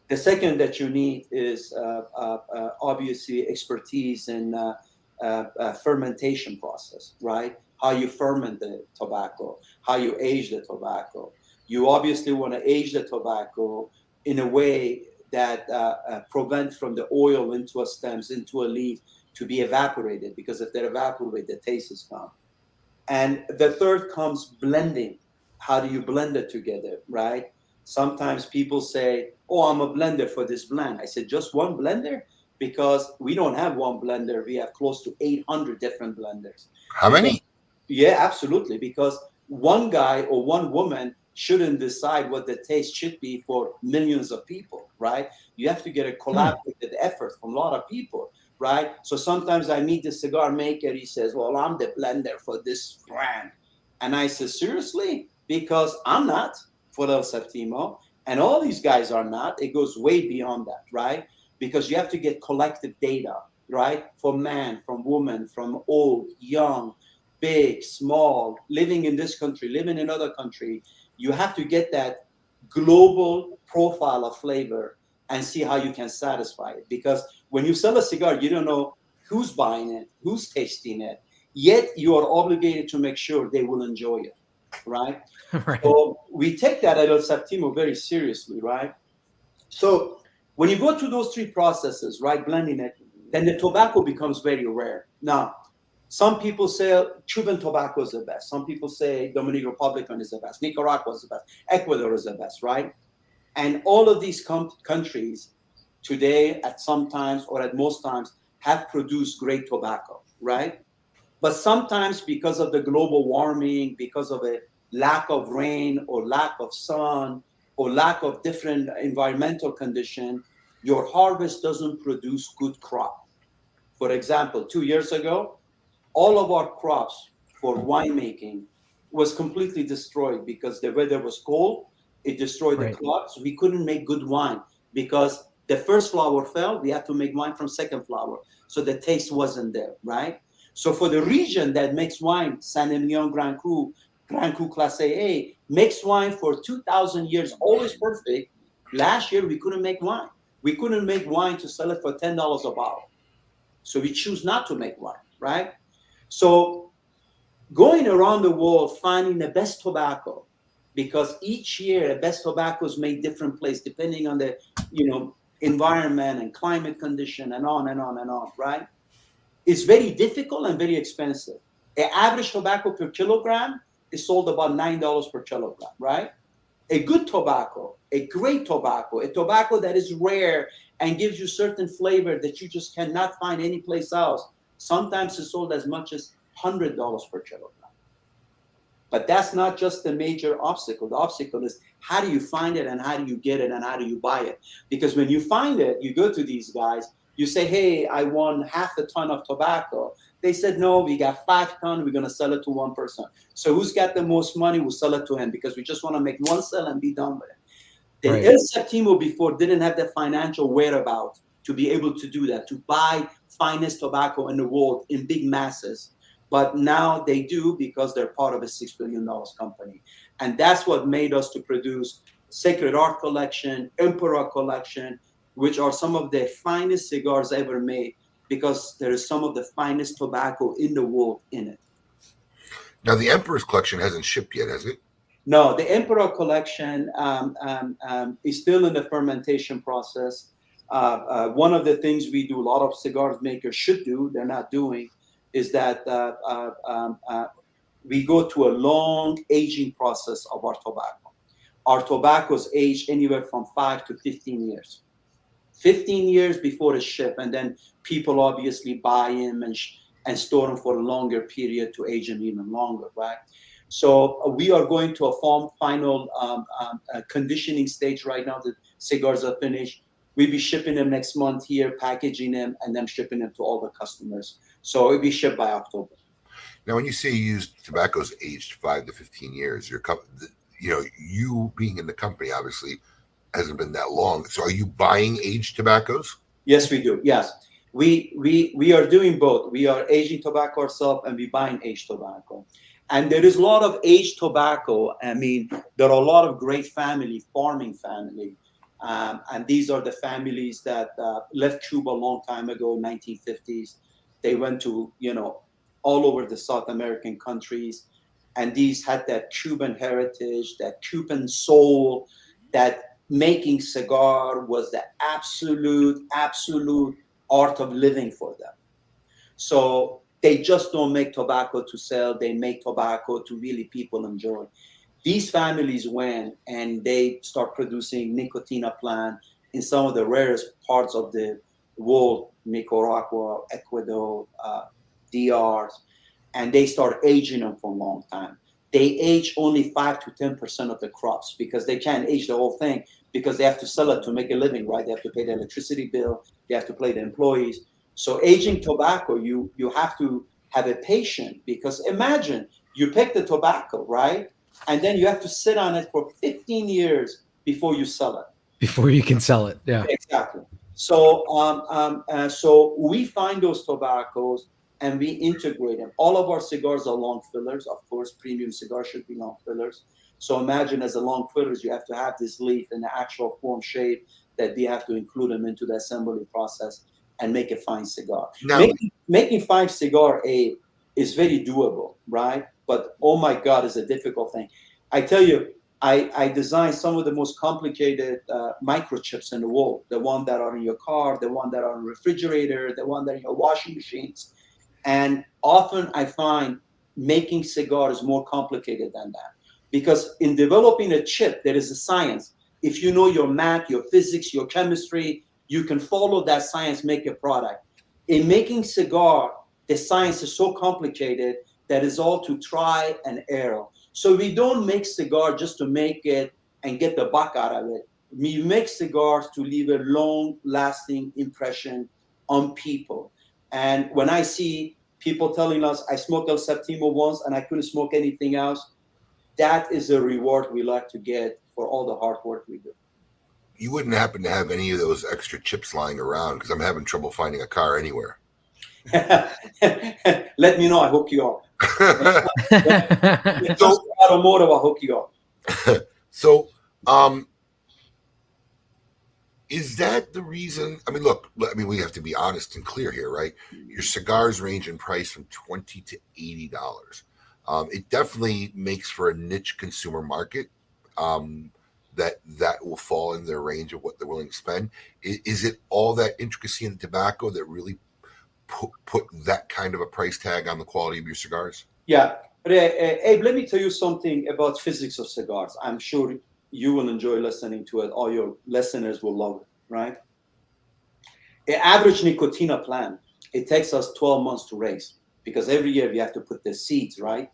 The second that you need is uh, uh, uh, obviously expertise in uh, uh, fermentation process, right? How you ferment the tobacco, how you age the tobacco. You obviously want to age the tobacco in a way that uh, uh, prevents from the oil into a stems, into a leaf to be evaporated, because if they're evaporated, the taste is gone. And the third comes blending. How do you blend it together, right? Sometimes people say, Oh, I'm a blender for this blend. I said, Just one blender? Because we don't have one blender. We have close to 800 different blenders. How many? Yeah, absolutely. Because one guy or one woman shouldn't decide what the taste should be for millions of people, right? You have to get a collaborative effort from a lot of people, right? So sometimes I meet the cigar maker. He says, "Well, I'm the blender for this brand," and I say, "Seriously?" Because I'm not for El Septimo, and all these guys are not. It goes way beyond that, right? Because you have to get collective data, right? From man, from woman, from old, young, big, small, living in this country, living in other country. You have to get that global profile of flavor and see how you can satisfy it. Because when you sell a cigar, you don't know who's buying it, who's tasting it. Yet you are obligated to make sure they will enjoy it, right? right. So we take that at El Septimo very seriously, right? So when you go through those three processes, right, blending it, then the tobacco becomes very rare. Now, some people say Cuban tobacco is the best. Some people say Dominican Republican is the best. Nicaragua is the best. Ecuador is the best, right? And all of these com- countries today, at some times or at most times, have produced great tobacco, right? But sometimes, because of the global warming, because of a lack of rain or lack of sun or lack of different environmental condition, your harvest doesn't produce good crop. For example, two years ago, all of our crops for winemaking was completely destroyed because the weather was cold. It destroyed Right. the crops. We couldn't make good wine because the first flower fell. We had to make wine from second flower, so the taste wasn't there, right? So for the region that makes wine, Saint-Émilion Grand Cru, Grand Cru Classé A, makes wine for 2,000 years, always perfect. Last year we couldn't make wine. We couldn't make wine to sell it for ten dollars a bottle. So we choose not to make wine, right? So going around the world finding the best tobacco, because each year the best tobacco is made different place depending on the you know environment and climate condition and on and on and on, right? It's very difficult and very expensive. The average tobacco per kilogram is sold about nine dollars per kilogram, right? A good tobacco, a great tobacco, a tobacco that is rare and gives you certain flavor that you just cannot find anyplace else. Sometimes it's sold as much as hundred dollars per kilogram. But that's not just the major obstacle. The obstacle is how do you find it and how do you get it and how do you buy it? Because when you find it, you go to these guys, you say, Hey, I won half a ton of tobacco. They said, No, we got five ton, we're gonna sell it to one person. So who's got the most money? We'll sell it to him because we just want to make one sale and be done with it. The Right. El Septimo before didn't have the financial whereabout to be able to do that, to buy finest tobacco in the world in big masses. But now they do because they're part of a six billion dollars company, and that's what made us to produce Sacred Art Collection, Emperor Collection, which are some of the finest cigars ever made because there is some of the finest tobacco in the world in it. Now the Emperor's collection hasn't shipped yet, has it? No, the Emperor collection um, um, um, is still in the fermentation process. Uh, uh, one of the things we do, a lot of cigar makers should do, they're not doing, is that uh, uh, um, uh, we go to a long aging process of our tobacco. Our tobaccos age anywhere from five to 15 years. 15 years before the ship, and then people obviously buy them and, sh- and store them for a longer period to age them even longer, right? So uh, we are going to a form final um, um, uh, conditioning stage right now. The cigars are finished. We'll be shipping them next month here, packaging them, and then shipping them to all the customers. So it'll be shipped by October. Now, when you say you use tobaccos aged five to fifteen years, your co- you know, you being in the company obviously hasn't been that long. So, are you buying aged tobaccos? Yes, we do. Yes, we we we are doing both. We are aging tobacco ourselves, and we buying aged tobacco. And there is a lot of aged tobacco. I mean, there are a lot of great family, farming family, um, and these are the families that uh, left Cuba a long time ago, 1950s. They went to you know all over the South American countries, and these had that Cuban heritage, that Cuban soul, that making cigar was the absolute, absolute art of living for them. So they just don't make tobacco to sell, they make tobacco to really people enjoy. These families went and they start producing nicotina plant in some of the rarest parts of the world, Nicaragua, Ecuador, uh, DRs, and they start aging them for a long time. They age only five to ten percent of the crops because they can't age the whole thing because they have to sell it to make a living, right? They have to pay the electricity bill, they have to pay the employees. So aging tobacco, you you have to have a patient because imagine you pick the tobacco, right? And then you have to sit on it for 15 years before you sell it. before you can sell it. Yeah. Exactly. So, um, um, uh, so we find those tobaccos and we integrate them. All of our cigars are long fillers. Of course, premium cigars should be long fillers. So imagine as a long fillers, you have to have this leaf in the actual form shape that we have to include them into the assembly process and make a fine cigar. Now, Making, making fine cigar a is very doable, right? But oh my God, is a difficult thing. I tell you, I, I designed some of the most complicated uh, microchips in the world. The one that are in your car, the one that are in refrigerator, the one that are in your washing machines. And often I find making cigars is more complicated than that. Because in developing a chip, there is a science. If you know your math, your physics, your chemistry, you can follow that science, make a product. In making cigar, the science is so complicated that it's all to try and error. So we don't make cigar just to make it and get the buck out of it. We make cigars to leave a long lasting impression on people. And when I see people telling us, I smoked El Septimo once and I couldn't smoke anything else, that is a reward we like to get for all the hard work we do. you wouldn't happen to have any of those extra chips lying around because I'm having trouble finding a car anywhere. Let me know, I hook you up. If So- it's automotive, I'll hook you up. so, um, is that the reason? I mean, look, I mean, we have to be honest and clear here, right? Your cigars range in price from twenty to eighty dollars. Um, it definitely makes for a niche consumer market um, that that will fall in their range of what they're willing to spend. Is, is it all that intricacy in the tobacco that really put put that kind of a price tag on the quality of your cigars? Yeah, but uh, uh, Abe, let me tell you something about physics of cigars. I'm sure you will enjoy listening to it. All your listeners will love it, right? An average nicotina plant, it takes us 12 months to raise because every year we have to put the seeds, right?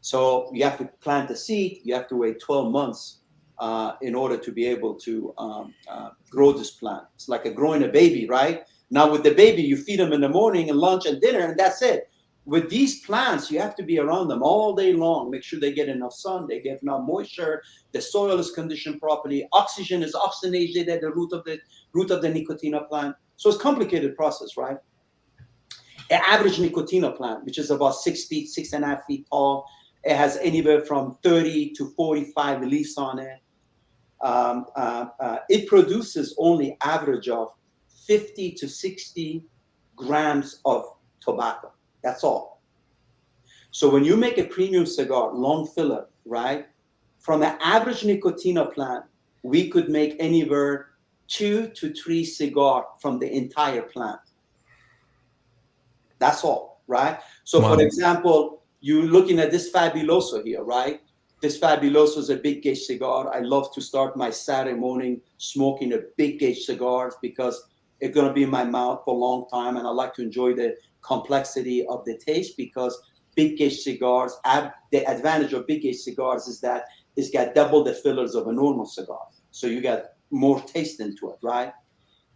So you have to plant the seed, you have to wait 12 months uh, in order to be able to um, uh, grow this plant. It's like a growing a baby, right? Now with the baby, you feed them in the morning and lunch and dinner, and that's it with these plants, you have to be around them all day long. Make sure they get enough sun, they get enough moisture, the soil is conditioned properly, oxygen is oxygenated at the root of the root of the nicotina plant. So it's a complicated process, right? An average nicotina plant, which is about six feet, six and a half feet tall, it has anywhere from 30 to 45 leaves on it. um, uh, uh, it produces only average of 50 to 60 grams of tobacco. That's all. So when you make a premium cigar, long filler, right? From an average nicotina plant, we could make anywhere two to three cigar from the entire plant. That's all, right? So, Wow. for example, you're looking at this Fabuloso here, right? This Fabuloso is a big gauge cigar. I love to start my Saturday morning smoking a big gauge cigars because it's gonna be in my mouth for a long time, and I like to enjoy the complexity of the taste because big gauge cigars. Have, the advantage of big gauge cigars is that it's got double the fillers of a normal cigar, so you got more taste into it, right?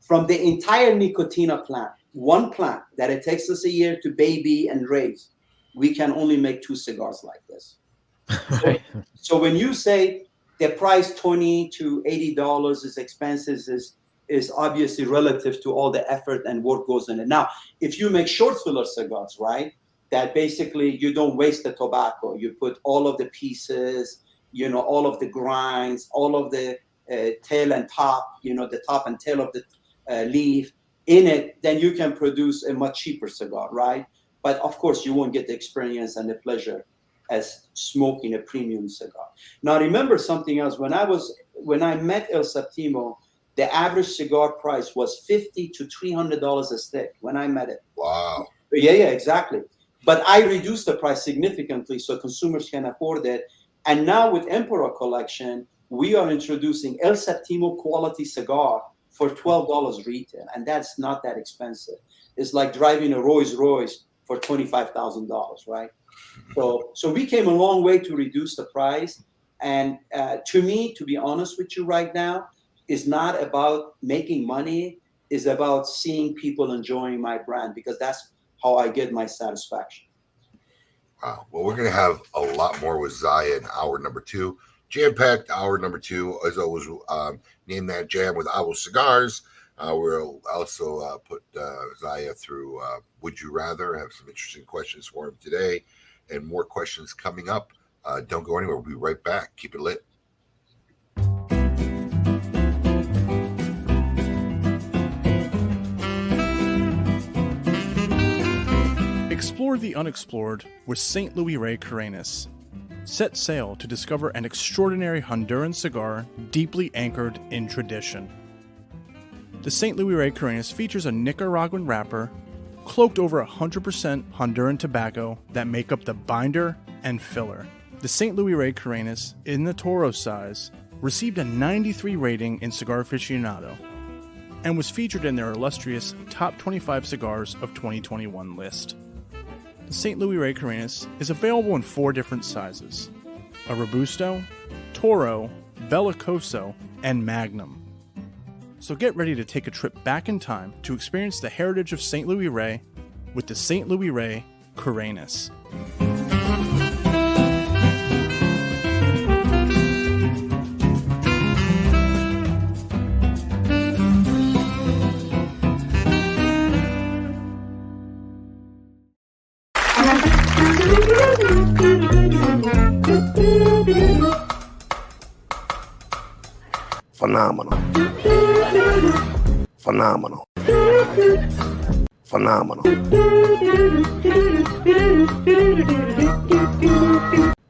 From the entire nicotina plant, one plant that it takes us a year to baby and raise, we can only make two cigars like this. Right. So when you say the price twenty to eighty dollars is expenses is is obviously relative to all the effort and work goes in it. Now, if you make short filler cigars, right, that basically you don't waste the tobacco, you put all of the pieces, you know, all of the grinds, all of the uh, tail and top, you know, the top and tail of the uh, leaf in it, then you can produce a much cheaper cigar, right? But of course, you won't get the experience and the pleasure as smoking a premium cigar. Now, remember something else. When I was when I met El Septimo, the average cigar price was fifty to three hundred dollars a stick when I met it. Wow. Yeah, yeah, exactly. But I reduced the price significantly so consumers can afford it. And now with Emperor Collection, we are introducing El Septimo quality cigar for twelve dollars retail, and that's not that expensive. It's like driving a Rolls Royce for twenty five thousand dollars, right? So, so we came a long way to reduce the price. And uh, to me, to be honest with you, right now, is not about making money. Is about seeing people enjoying my brand because that's how I get my satisfaction. Wow. Well, we're going to have a lot more with Zaya in hour number two. Jam packed hour number two. As always, um, name that jam with Avo Cigars. Uh, we'll also uh, put uh, Zaya through uh, Would You Rather. have some interesting questions for him today and more questions coming up. Uh, don't go anywhere. We'll be right back. Keep it lit. Explore the unexplored with St. Luis Rey Carenas. Set sail to discover an extraordinary Honduran cigar deeply anchored in tradition. The St. Luis Rey Carenas features a Nicaraguan wrapper cloaked over 100% Honduran tobacco that make up the binder and filler. The St. Luis Rey Carenas, in the Toro size, received a 93 rating in Cigar Aficionado and was featured in their illustrious Top 25 Cigars of 2021 list. St. Luis Rey Carenas is available in four different sizes a Robusto, Toro, Bellicoso, and Magnum. So get ready to take a trip back in time to experience the heritage of St. Luis Rey with the St. Luis Rey Carenas. Phenomenal. Phenomenal. Phenomenal.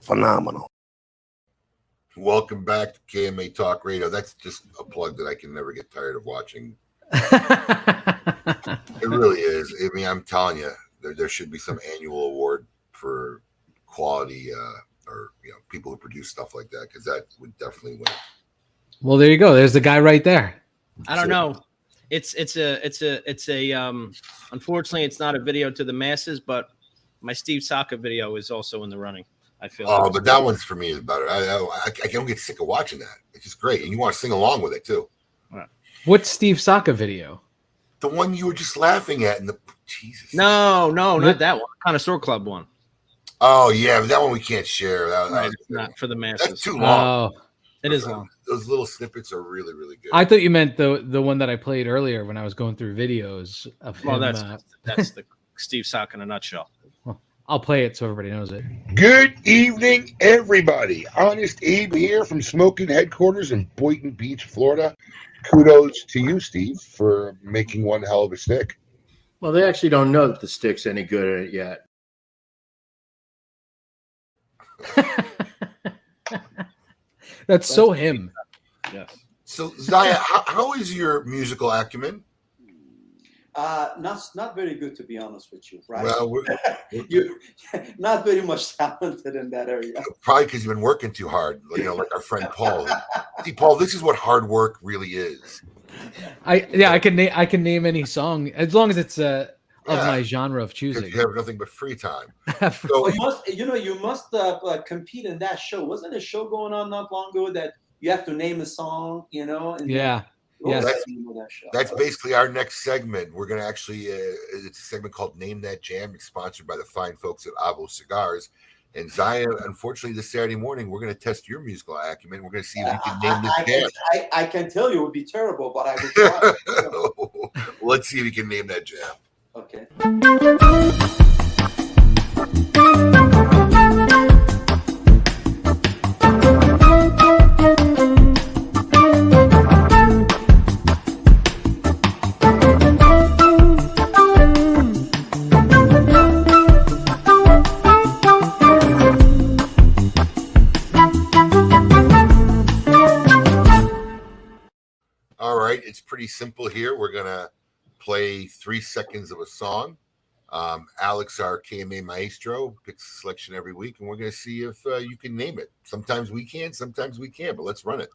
Phenomenal. Welcome back to KMA Talk Radio. That's just a plug that I can never get tired of watching. It really is. I mean, I'm telling you, there, there should be some annual award for quality uh, or you know people who produce stuff like that because that would definitely win. Well, there you go. There's the guy right there. I don't know. It's it's a it's a it's a um unfortunately it's not a video to the masses, but my Steve Saka video is also in the running. I feel Oh, but that one's for me is better. I, I I don't get sick of watching that. It's just great, and you want to sing along with it too. What's Steve Saka video? The one you were just laughing at, and the Jesus. No, no, What? not that one. Connoisseur Club one. Oh yeah, but that one we can't share. That, that Right, was- it's not for the masses. that's too long. Oh, It is long. Those little snippets are really really good. I thought you meant the the one that I played earlier when I was going through videos of Well, him. that's uh, that's the Steve Saka in a nutshell. I'll play it so everybody knows it. Good evening, everybody. Honest Abe here from Smoking Headquarters in Boynton Beach, Florida. Kudos to you, Steve, for making one hell of a stick. Well, they actually don't know that the stick's any good at it yet. That's so him. Yes. So, Zaya, how, how is your musical acumen? Uh, not not very good to be honest with you, right? Well, we're, you not very much talented in that area. probably because you've been working too hard, you know, like our friend Paul. See, Paul, this is what hard work really is. I yeah, I can name I can name any song as long as it's uh of Yeah. my genre of choosing. you have nothing but free time. Well, So, you must, you know, you must uh, uh, compete in that show. Wasn't a show going on not long ago that you have to name a song, you know? And yeah. What was yes. the that? That's basically our next segment. We're going to actually, uh, it's a segment called Name That Jam. It's sponsored by the fine folks at Avo Cigars. And Zaya, unfortunately, this Saturday morning, we're going to test your musical acumen. We're going to see if you can name I, I, this can, jam. I, I can tell you it would be terrible, but I would try. Let's see if you can name that jam. Okay. All right, it's pretty simple here. We're going to play three seconds of a song. Um, Alex, our KMA maestro, picks a selection every week, and we're going to see if uh, you can name it. Sometimes we can, sometimes we can't, but let's run it.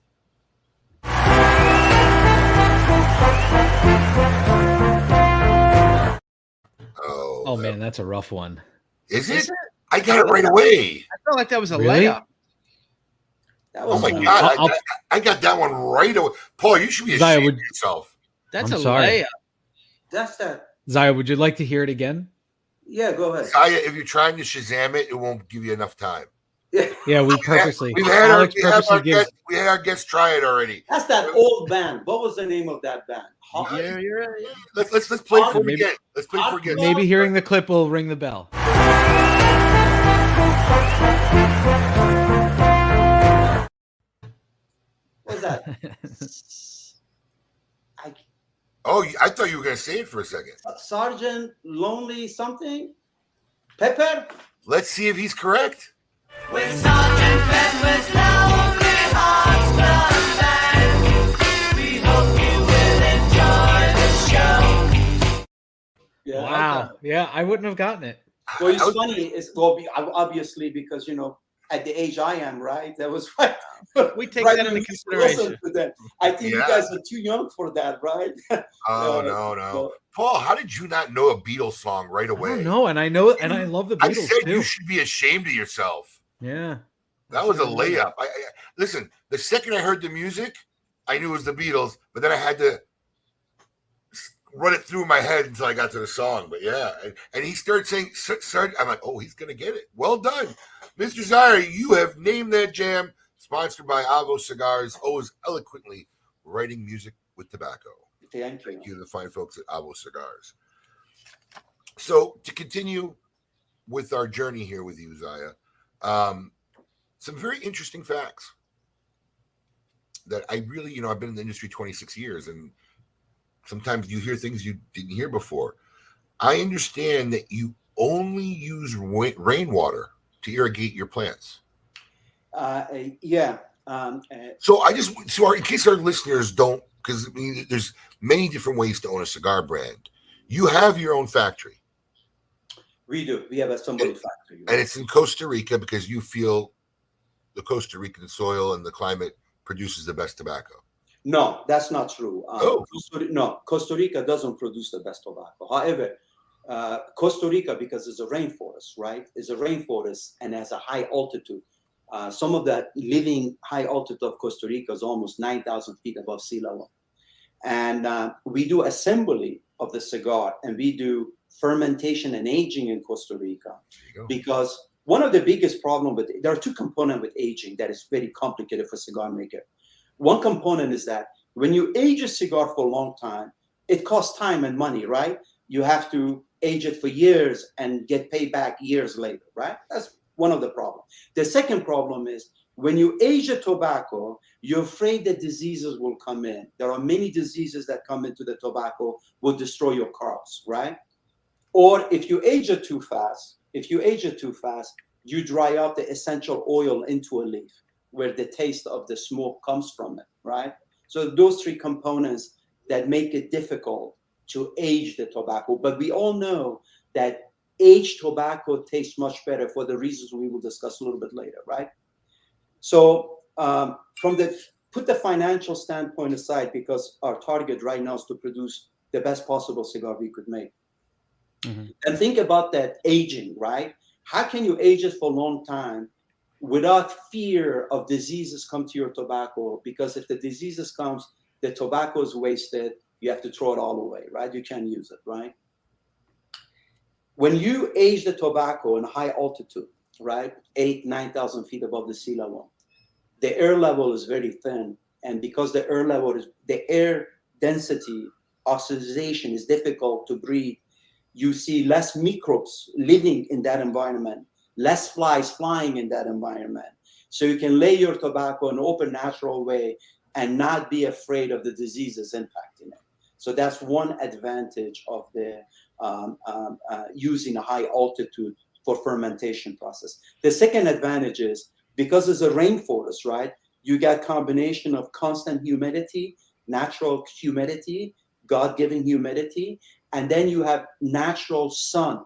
Oh, Oh man, that's a rough one. is Is it? I got it right away. I felt like that was a Really? layup. That Oh was my fun. god, I, I'll- I- I got that one right away. Paul, you should be Zaya, ashamed would- of yourself. That's I'm a sorry. layup. That's that. Zaya, would you like to hear it again? Yeah, go ahead. Zaya, if you're trying to Shazam it, it won't give you enough time. Yeah. Yeah, we purposely We've had, our, we, have our purposely gives guests, we had our guests try it already. That's that old band. What was the name of that band? Hot- Yeah, you're right. Let's let's let's play for it Maybe- again. Let's play for it again. maybe hearing the clip will ring the bell. What was that? I, Oh, I thought you were going to say it for a second. Uh, sergeant Lonely something? Pepper? Let's see if he's correct. with sergeant pepper Yeah. Wow. Yeah, I wouldn't have gotten it. Well, it's was- funny. It's well, obviously because you know at the age I am, right? That was right. We take right that into consideration. to that. I think Yeah. you guys are too young for that, right? Oh Uh, no, no, so- Paul, how did you not know a Beatles song right away? don't and I know, and I love the Beatles. I said too. you should be ashamed of yourself. Yeah. That was a layup. I, I listen. The second I heard the music, I knew it was the Beatles, but then I had to run it through my head until I got to the song. But yeah, and, and he started saying, "Sir," Sir," I'm like, "Oh, he's gonna get it." Well done, Mr. Zari. You have named that jam. Sponsored by Avo Cigars, always eloquently writing music with tobacco. Thank you. Thank you to the fine folks at Avo Cigars. So to continue with our journey here with you, Zaya, um, some very interesting facts that I really, you know, I've been in the industry 26 years, and sometimes you hear things you didn't hear before. I understand that you only use wa- rainwater to irrigate your plants. Uh, yeah. Um, So I just so our, in case our listeners don't, because I mean, there's many different ways to own a cigar brand. You have your own factory, we do. We have a somebody factory. and it's in Costa Rica because you feel the Costa Rican soil and the climate produces the best tobacco. No, that's not true. Um, Oh. Costa, no, Costa Rica doesn't produce the best tobacco. However, uh, Costa Rica, because it's a rainforest, right? It's a rainforest and has a high altitude. Uh, some of that living high altitude of Costa Rica is almost 9,000 feet above sea level. And uh, we do assembly of the cigar and we do fermentation and aging in Costa Rica There you go. because one of the biggest problem with there are two components with aging that is very complicated for cigar maker. One component is that when you age a cigar for a long time, it costs time and money, right? You have to age it for years and get paid back years later, right? That's one of the problems. The second problem is when you age a tobacco, you're afraid that diseases will come in. There are many diseases that come into the tobacco will destroy your crops, right? Or if you age it too fast, if you age it too fast, you dry out the essential oil into a leaf where the taste of the smoke comes from it, right? So those three components that make it difficult to age the tobacco. But we all know that aged tobacco tastes much better for the reasons we will discuss a little bit later, right? So um, from the put the financial standpoint aside, because our target right now is to produce the best possible cigar we could make. And think about that aging, right? How can you age it for a long time without fear of diseases come to your tobacco? Because if the diseases comes, the tobacco is wasted. You have to throw it all away, right? You can't use it, right? When you age the tobacco in high altitude, right, eight, nine thousand feet above the sea level, the air level is very thin, and because the air level is the air density oxidation is difficult to breathe you see less microbes living in that environment, less flies flying in that environment. So you can lay your tobacco in an open, natural way and not be afraid of the diseases impacting it. So that's one advantage of the um, um, uh, using a high altitude for fermentation process. The second advantage is because it's a rainforest, right? You got combination of constant humidity, natural humidity, God-given humidity, and then you have natural sun.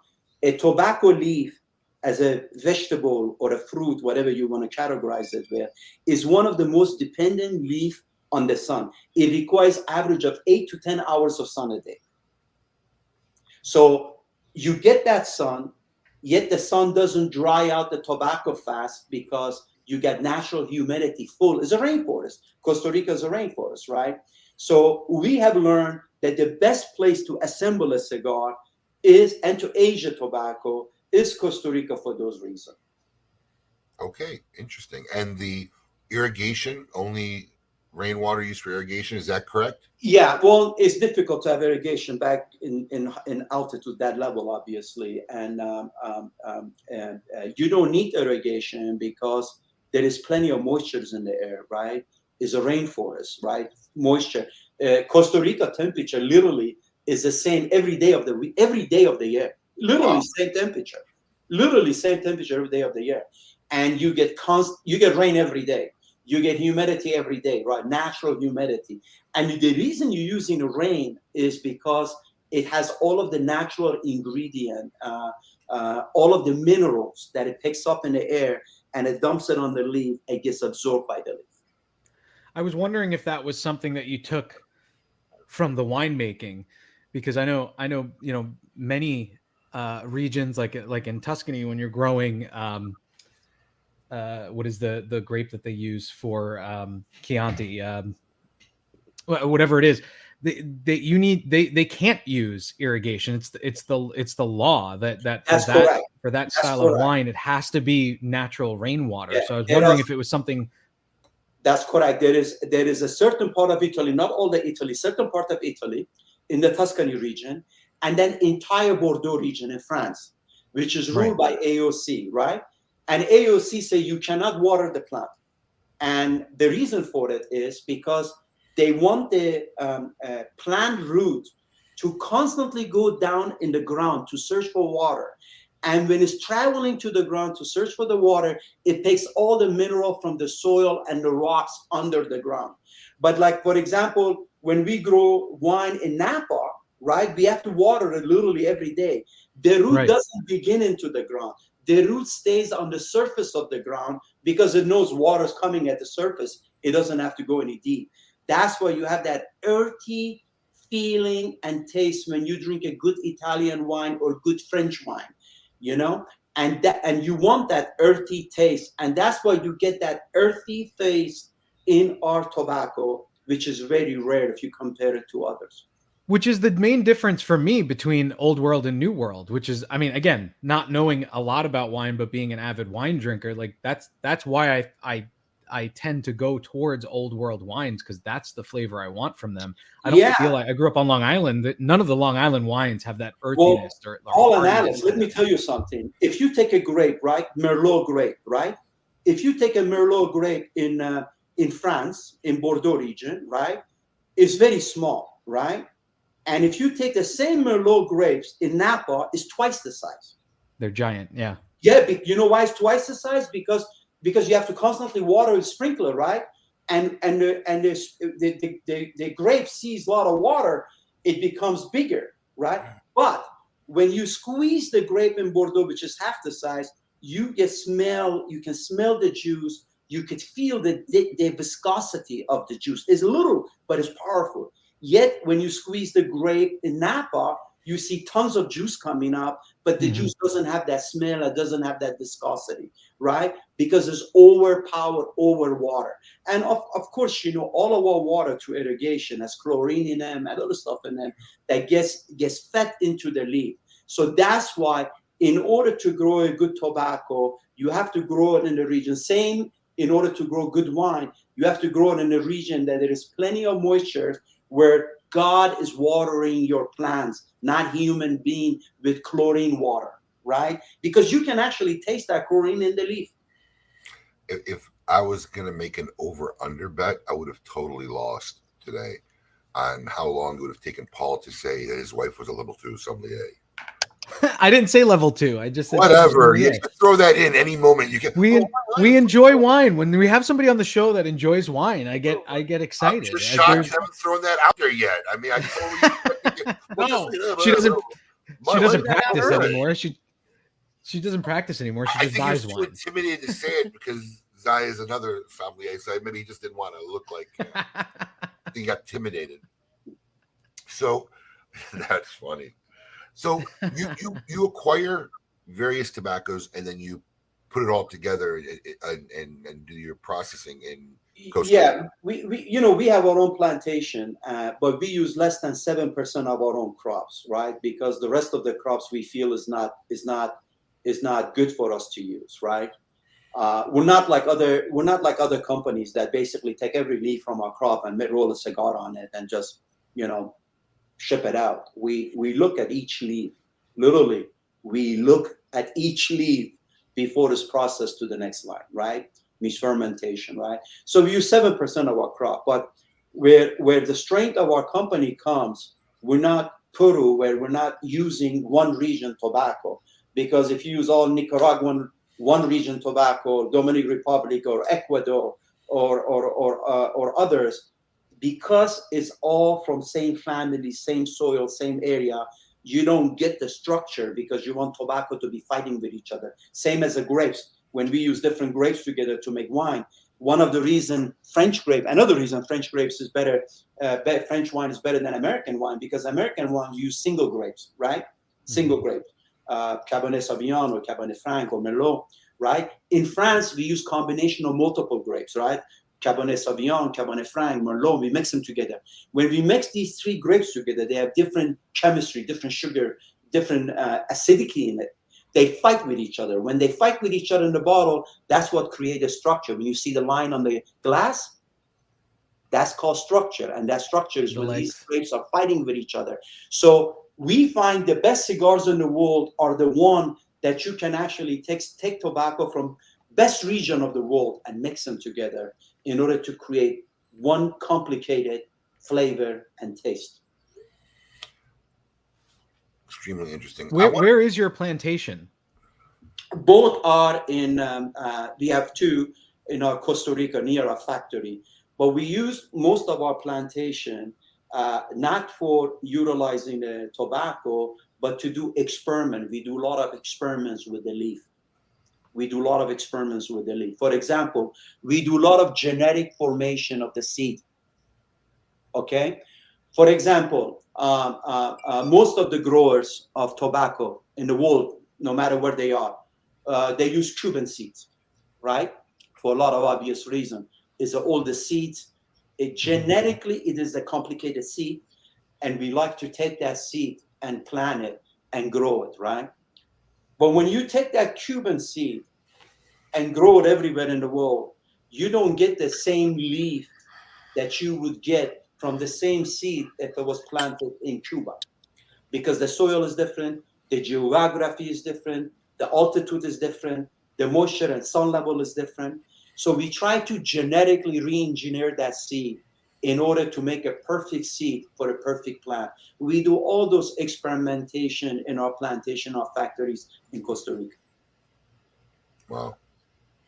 A tobacco leaf as a vegetable or a fruit, whatever you want to categorize it with, is one of the most dependent leaf on the sun. It requires average of eight to 10 hours of sun a day. So you get that sun, yet the sun doesn't dry out the tobacco fast because you get natural humidity full. It's a rainforest. Costa Rica is a rainforest, right? So we have learned that the best place to assemble a cigar is and to age a tobacco is Costa Rica for those reasons. Okay, interesting. And the irrigation, only rainwater used for irrigation, is that correct? Yeah, well, it's difficult to have irrigation back in in, in altitude that level, obviously, and um, um, um, and uh, you don't need irrigation because there is plenty of moistures in the air, right? It's a rainforest, right? Moisture. Uh, Costa Rica temperature literally is the same every day of the week, every day of the year. Literally Wow. same temperature. Literally same temperature every day of the year, and you get const, you get rain every day. You get humidity every day, right? Natural humidity. And the reason you're using rain is because it has all of the natural ingredient, uh, uh, all of the minerals that it picks up in the air, and it dumps it on the leaf. It gets absorbed by the leaf. I was wondering if that was something that you took from the winemaking, because I know I know you know many uh, regions like like in Tuscany when you're growing. Um, uh, what is the the grape that they use for um, Chianti? Um, whatever it is, they, they you need they they can't use irrigation. It's the, it's the it's the law that that for That's that correct. for that That's style of wine it has to be natural rainwater. Yeah, So I was wondering if it was something. That's correct. There is there is a certain part of Italy, not all the Italy, certain part of Italy, in the Tuscany region, and then entire Bordeaux region in France, which is ruled by AOC, right? And AOC say you cannot water the plant, and the reason for it is because they want the um, uh, plant root to constantly go down in the ground to search for water. And when it's traveling to the ground to search for the water, it takes all the mineral from the soil and the rocks under the ground. But like for example, when we grow wine in Napa, right, we have to water it literally every day. The root Right. doesn't begin into the ground. The root stays on the surface of the ground because it knows water's coming at the surface. It doesn't have to go any deep. That's why you have that earthy feeling and taste when you drink a good Italian wine or good French wine you know and that and you want that earthy taste and that's why you get that earthy taste in our tobacco which is very rare if you compare it to others which is the main difference for me between old world and new world which is i mean again not knowing a lot about wine but being an avid wine drinker like that's that's why i i I tend to go towards old world wines because that's the flavor I want from them. I don't Yeah. feel like I grew up on Long Island. that None of the Long Island wines have that Well, earthiness. or, or All hardiness. analysis. Let me tell you something. If you take a grape, right, Merlot grape, right? If you take a Merlot grape in uh, in France, in Bordeaux region, right, it's very small, right? And if you take the same Merlot grapes in Napa, it's twice the size. They're giant. Yeah. Yeah, you know why it's twice the size? Because because you have to constantly water with sprinkler, right? And and the and the the, the, the, grape sees a lot of water, it becomes bigger, right? But when you squeeze the grape in Bordeaux, which is half the size, you get smell. You can smell the juice. You could feel the, the, the viscosity of the juice. It's little, but it's powerful. Yet when you squeeze the grape in Napa, you see tons of juice coming up, but the Mhm. juice doesn't have that smell. It doesn't have that viscosity, right? Because it's overpowered over water. And of, of course, you know, all of our water through irrigation has chlorine in them and other stuff in them that gets gets fed into the leaf. So that's why, in order to grow a good tobacco, you have to grow it in the region. Same in order to grow good wine, you have to grow it in a region that there is plenty of moisture where God is watering your plants, not human being with chlorine water, right? Because you can actually taste that chlorine in the leaf. If, if I was gonna make an over under bet, I would have totally lost today on how long it would have taken Paul to say that his wife was a level two sommelier. I didn't say level two. I just said Whatever. You Yeah. can throw that in any moment you can. We Oh, my we enjoy wine. When we have somebody on the show that enjoys wine, I get I get I'm excited. just I- shocked you haven't thrown that out there yet. I mean, I totally. No, she doesn't- she doesn't practice anymore. She she doesn't practice anymore. She just buys wine. intimidated to say it because Zaya is another sommelier, so maybe he just didn't want to look like uh, he got intimidated. So that's funny. So you you you acquire various tobaccos and then you put it all together and and, and, and do your processing in Costa yeah, we, we you know we have our own plantation, uh, but we use less than seven percent of our own crops, right? Because the rest of the crops we feel is not is not is not good for us to use, right? Uh, we're not like other we're not like other companies that basically take every leaf from our crop and roll a cigar on it and just you know ship it out. We we look at each leaf, literally. We look at each leaf before it's processed to the next line, right? Means fermentation, right? So we use seven percent of our crop, but where where the strength of our company comes, we're not Peru, where we're not using one region tobacco, because if you use all Nicaraguan one region tobacco, Dominican Republic or Ecuador or or or uh, or others, because it's all from same family, same soil, same area, you don't get the structure because you want tobacco to be fighting with each other. Same as the grapes. When we use different grapes together to make wine, one of the reason French grape, another reason French grapes is better, uh, French wine is better than American wine because American wine use single grapes, right? Single grape, uh, Cabernet Sauvignon or Cabernet Franc or Merlot, right? In France, we use combination of multiple grapes, right? Cabernet Sauvignon, Cabernet Franc, Merlot, we mix them together. When we mix these three grapes together, they have different chemistry, different sugar, different uh, acidity in it. They fight with each other. When they fight with each other in the bottle, that's what creates a structure. When you see the line on the glass, that's called structure. And that structure is The when legs. these grapes are fighting with each other. So we find the best cigars in the world are the one that you can actually take, take tobacco from best region of the world and mix them together in order to create one complicated flavor and taste. Extremely interesting. Where want- where is your plantation? both are in um, uh, we have two in our costa rica near our factory but we use most of our plantation uh, not for utilizing the tobacco but to do experiment we do a lot of experiments with the leaf we do a lot of experiments with the leaf for example we do a lot of genetic formation of the seed okay for example um, uh, uh, most of the growers of tobacco in the world no matter where they are uh, they use Cuban seeds, right? For a lot of obvious reason. It's all the seeds. It genetically it is a complicated seed, and we like to take that seed and plant it and grow it, right? But when you take that Cuban seed and grow it everywhere in the world, you don't get the same leaf that you would get from the same seed if it was planted in Cuba because the soil is different, the geography is different, the altitude is different, the moisture and sun level is different. So we try to genetically re-engineer that seed in order to make a perfect seed for a perfect plant. We do all those experimentation in our plantation, our factories in Costa Rica. Wow.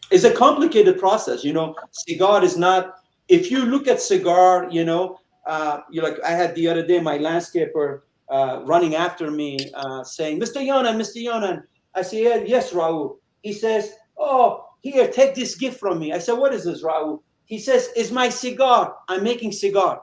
It's a complicated process. You know, cigar is not. If you look at cigar, you know, uh, you like. I had the other day my landscaper uh, running after me, uh, saying, "Mr. Younan, Mr. Younan." I say, yeah, "Yes, Raul." He says, "Oh, here, take this gift from me." I said, "What is this, Raul?" He says, "Is my cigar. I'm making cigar."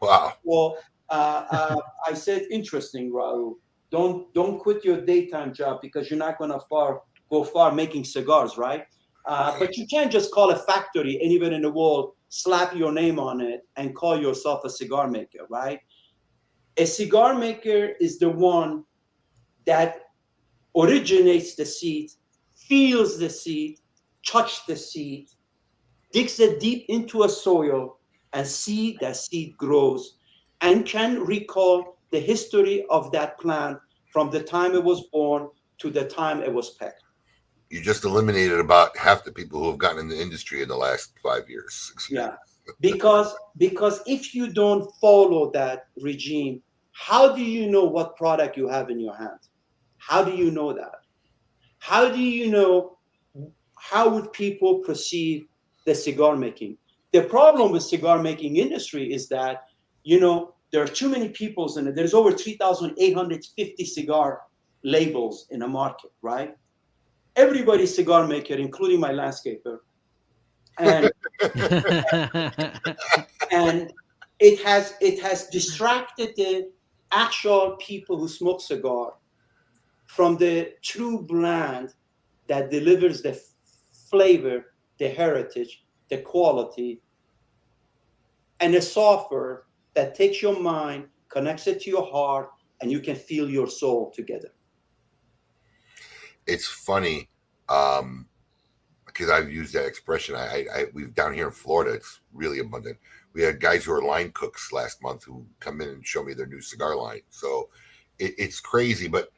Wow. Well, uh, uh, I said, "Interesting, Raul. Don't don't quit your daytime job because you're not gonna far go far making cigars, right?" Uh, but you can't just call a factory anywhere in the world, slap your name on it, and call yourself a cigar maker, right? A cigar maker is the one that originates the seed, feels the seed, touch the seed, digs it deep into a soil, and see that seed grows, and can recall the history of that plant from the time it was born to the time it was picked. You just eliminated about half the people who have gotten in the industry in the last five years. Yeah, because because if you don't follow that regime, how do you know what product you have in your hand? How do you know that? How do you know how would people perceive the cigar making? The problem with cigar making industry is that you know there are too many peoples in it. There's over 3,850 cigar labels in a market, right? Everybody's cigar maker, including my landscaper. And and it has it has distracted the actual people who smoke cigar from the true brand that delivers the f- flavor, the heritage, the quality, and a software that takes your mind, connects it to your heart, and you can feel your soul together. it's funny um because I've used that expression. I, I, we've down here in Florida, it's really abundant. We had guys who are line cooks last month who come in and show me their new cigar line. So it, it's crazy, but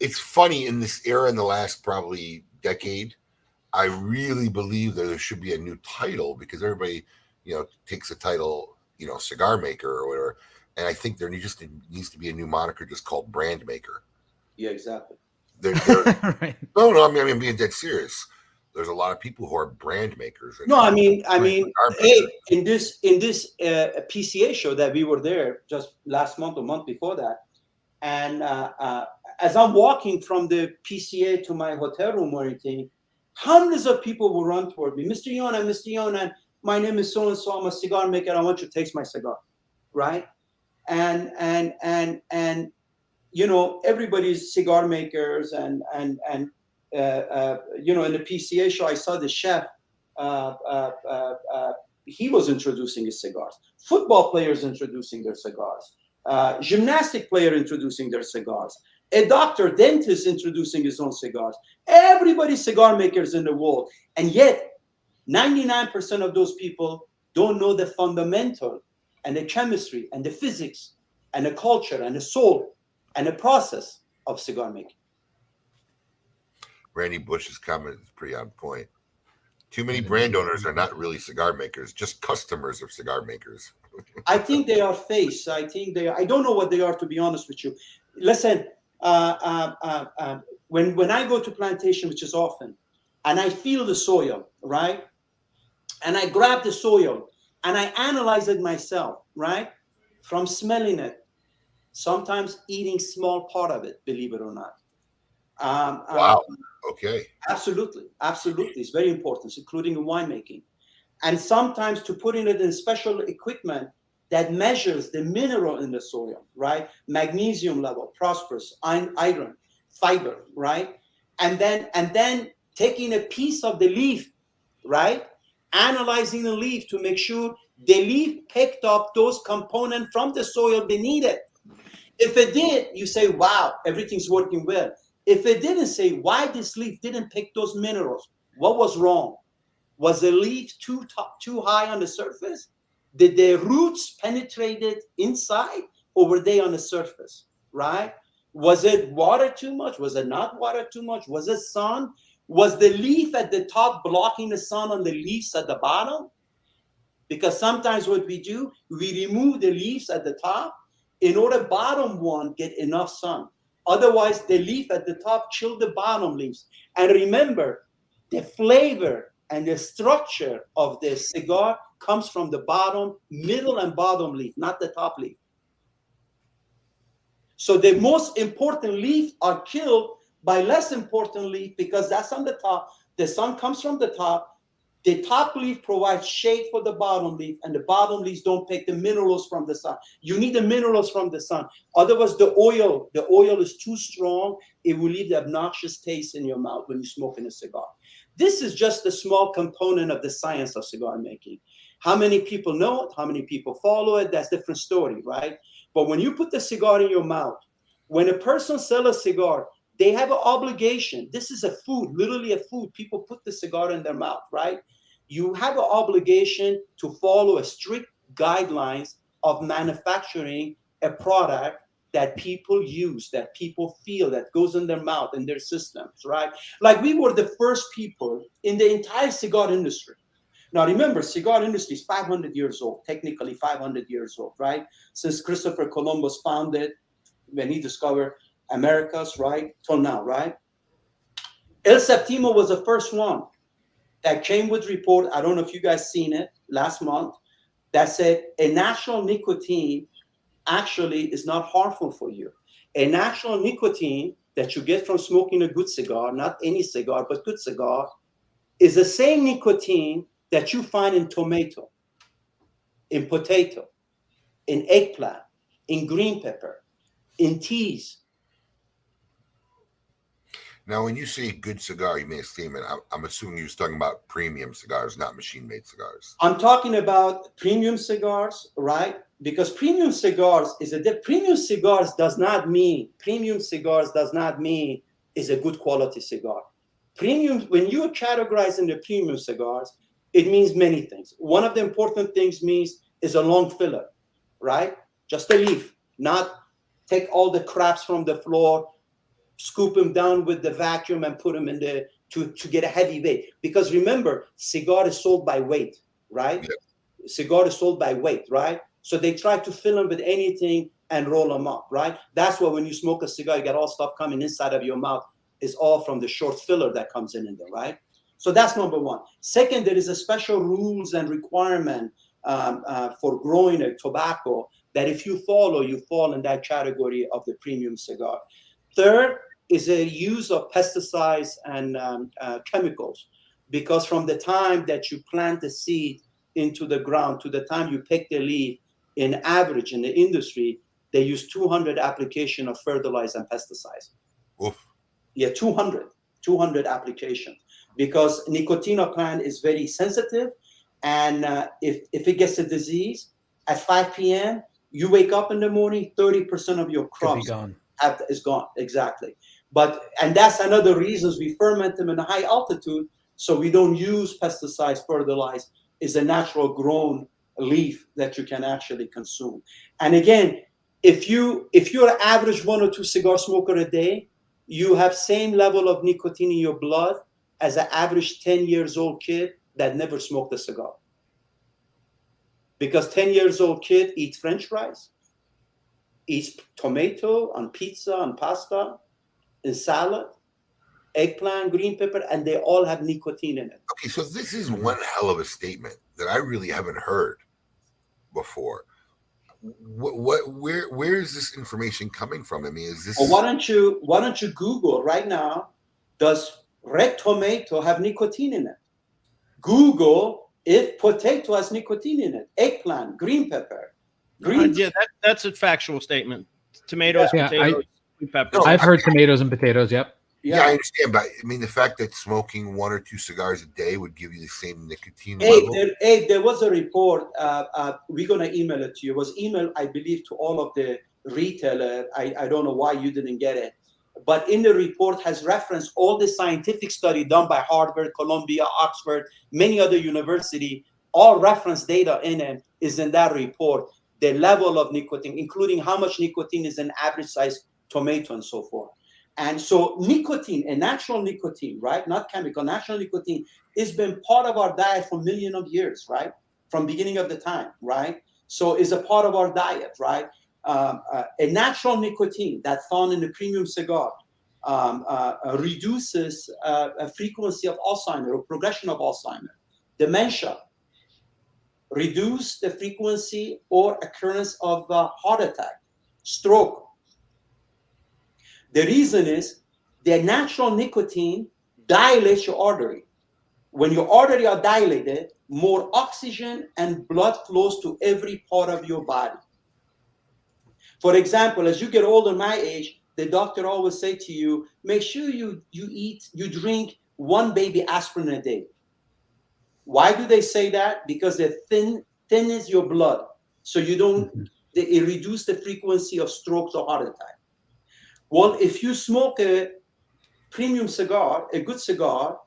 it's funny in this era in the last probably decade. I really believe that there should be a new title because everybody, you know, takes a title, you know, cigar maker or whatever. And I think there just needs to be a new moniker just called brand maker. Yeah, exactly. There, there, right. no, no, I mean, I'm being dead serious. There's a lot of people who are brand makers. and- No, I mean, I mean, cigar hey, in this in this uh, PCA show that we were there just last month or month before that, and uh, uh, as I'm walking from the PCA to my hotel room or anything, hundreds of people will run toward me, Mr. Yona, Mr. Yona, my name is so and so. I'm a cigar maker. I want you to taste my cigar, right? And and and and you know everybody's cigar makers and and and uh, uh, you know in the PCA show I saw the chef uh, uh, uh, uh, he was introducing his cigars. Football players introducing their cigars. Gymnastic player introducing their cigars. A doctor, dentist introducing his own cigars. Everybody's cigar makers in the world, and yet 99% of those people don't know the fundamental and the chemistry and the physics and the culture and the soul and the process of cigar making. Randy Bush's comment is pretty on point. Too many mm-hmm. brand owners are not really cigar makers, just customers of cigar makers. I think they are face. I think they. Are, I don't know what they are to be honest with you. Listen, when when I go to plantation, which is often, and I feel the soil, right, and I grab the soil and I analyze it myself, right, from smelling it, sometimes eating small part of it, believe it or not. Um, um, Wow. Okay. Absolutely, absolutely. It's very important, including in winemaking. And sometimes to putting it in special equipment that measures the mineral in the soil, right? Magnesium level, phosphorus, iron, fiber, right? And then and then taking a piece of the leaf, right? Analyzing the leaf to make sure the leaf picked up those components from the soil beneath it. If it did, you say, wow, everything's working well. If it didn't say why this leaf didn't pick those minerals, what was wrong? Was the leaf too top, too high on the surface? Did the roots penetrated inside, or were they on the surface? Right? Was it water too much? Was it not water too much? Was it sun? Was the leaf at the top blocking the sun on the leaves at the bottom? Because sometimes what we do, we remove the leaves at the top in order bottom one get enough sun. Otherwise, the leaf at the top chill the bottom leaves. And remember, the flavor and the structure of the cigar comes from the bottom, middle, and bottom leaf, not the top leaf. So the most important leaf are killed by less important leaf because that's on the top. The sun comes from the top. The top leaf provides shade for the bottom leaf, and the bottom leaves don't take the minerals from the sun. You need the minerals from the sun. Otherwise, the oil, the oil is too strong. It will leave the obnoxious taste in your mouth when you're smoking a cigar. This is just a small component of the science of cigar making. How many people know it? How many people follow it? That's a different story, right? But when you put the cigar in your mouth, when a person sells a cigar, they have an obligation. This is a food, literally a food. People put the cigar in their mouth, right? You have an obligation to follow a strict guidelines of manufacturing a product that people use, that people feel, that goes in their mouth, in their systems, right? Like we were the first people in the entire cigar industry. Now remember, cigar industry is 500 years old, technically 500 years old, right? Since Christopher Columbus found it, when he discovered Americas, right, till now, right? El Septimo was the first one that came with report. I don't know if you guys seen it last month. That said a national nicotine actually is not harmful for you. A natural nicotine that you get from smoking a good cigar, not any cigar, but good cigar, is the same nicotine that you find in tomato, in potato, in eggplant, in green pepper, in teas. Now, when you say good cigar, you made a statement. I'm, I'm assuming you was talking about premium cigars, not machine-made cigars. I'm talking about premium cigars, right? Because premium cigars is a premium cigars does not mean premium cigars does not mean is a good quality cigar. Premium when you are categorizing the premium cigars, it means many things. One of the important things means is a long filler, right? Just a leaf, not take all the craps from the floor, scoop them down with the vacuum and put them in the to, to get a heavy weight. Because remember, cigar is sold by weight, right? Cigar is sold by weight, right? So they try to fill them with anything and roll them up, right? That's why when you smoke a cigar, you get all stuff coming inside of your mouth. It's all from the short filler that comes in in there, right? So that's number one. Second, there is a special rules and requirement um, uh, for growing a tobacco that if you follow, you fall in that category of the premium cigar. Third is a use of pesticides and um, uh, chemicals, because from the time that you plant the seed into the ground to the time you pick the leaf, in average in the industry, they use 200 application of fertilizer and pesticides. Yeah, 200, 200 applications because nicotina plant is very sensitive, and uh, if if it gets a disease at 5 p.m., you wake up in the morning, 30% of your Could crops gone. have, is gone exactly but and that's another reasons we ferment them in a high altitude so we don't use pesticides fertilize is a natural grown leaf that you can actually consume. And again if you if you're an average one or two cigar smoker a day you have same level of nicotine in your blood as an average 10 years old kid that never smoked a cigar. Because 10 years old kid eats french fries eats tomato on pizza on pasta in salad eggplant green pepper and they all have nicotine in it. Okay, so this is one hell of a statement that I really haven't heard before. What, what where where is this information coming from? I mean, is this Well, why don't you why don't you Google right now? Does red tomato have nicotine in it? Google if potato has nicotine in it. Eggplant, green pepper, green. Uh, yeah, that, that's a factual statement. Tomatoes, Yeah, I- potatoes, sweet peppers. I've heard tomatoes and potatoes. Yep. Yeah. I understand, but I mean the fact that smoking one or two cigars a day would give you the same nicotine Hey, level. there, hey, there was a report. Uh, uh, we're gonna email it to you. It was emailed, I believe, to all of the retailer. I, I don't know why you didn't get it, but in the report has referenced all the scientific study done by Harvard, Columbia, Oxford, many other university. All reference data in it is in that report. The level of nicotine, including how much nicotine is in average size tomato and so forth. And so nicotine, a natural nicotine, right? Not chemical, natural nicotine has been part of our diet for millions of years, right? From beginning of the time, right? So is a part of our diet, right? Um, uh, a natural nicotine that's found in the premium cigar um, uh, uh, reduces uh, a frequency of Alzheimer or progression of Alzheimer, dementia, reduce the frequency or occurrence of uh, heart attack, stroke. The reason is the natural nicotine dilates your artery. When your artery are dilated, more oxygen and blood flows to every part of your body. For example, as you get older, my age, the doctor always say to you, make sure you you eat, you drink one baby aspirin a day. Why do they say that? Because it thin thins your blood, so you don't. They, it reduce the frequency of strokes or heart attack. Well, if you smoke a premium cigar, a good cigar,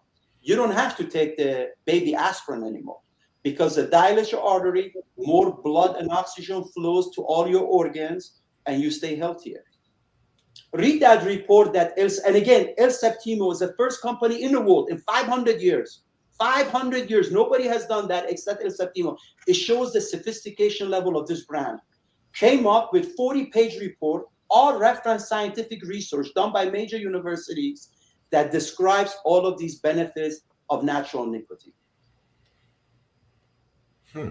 you don't have to take the baby aspirin anymore because the dilates your artery, more blood and oxygen flows to all your organs, and you stay healthier. Read that report that El, and again, El Septimo is the first company in the world in 500 years. 500 years, nobody has done that except El Septimo. It shows the sophistication level of this brand. Came up with 40 page report, all reference scientific research done by major universities that describes all of these benefits of natural nicotine. Hmm.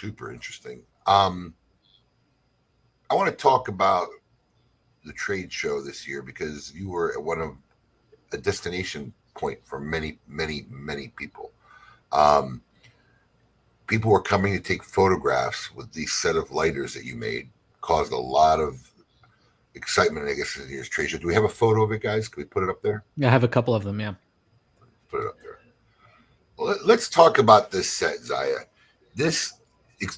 Super interesting. Um, I want to talk about the trade show this year because you were at one of a destination point for many, many, many people. Um, people were coming to take photographs with the set of lighters that you made, caused a lot of excitement, I guess, in year's trade show. Do we have a photo of it, guys? Can we put it up there? Yeah, I have a couple of them. Yeah. Put it up there. Let- Let's talk about this set, Zaya. This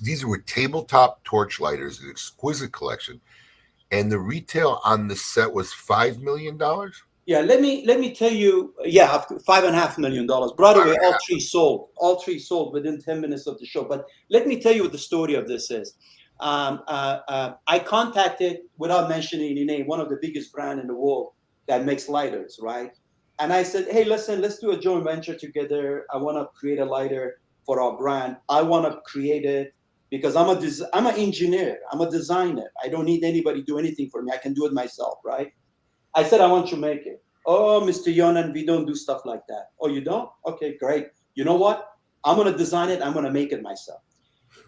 these were tabletop torch lighters, an exquisite collection, and the retail on this set was five million dollars. Yeah, let me let me tell you. Yeah, five and a half million dollars. By the way, all three sold. All three sold within ten minutes of the show. But let me tell you what the story of this is. Um, uh, uh, I contacted, without mentioning any name, one of the biggest brand in the world that makes lighters, right? And I said, hey, listen, let's do a joint venture together. I want to create a lighter for our brand. I want to create it because I'm a des- I'm an engineer. I'm a designer. I don't need anybody to do anything for me. I can do it myself, right? I said, I want to make it. Oh, Mr. Younan, we don't do stuff like that. Oh, you don't? Okay, great. You know what? I'm gonna design it. I'm gonna make it myself.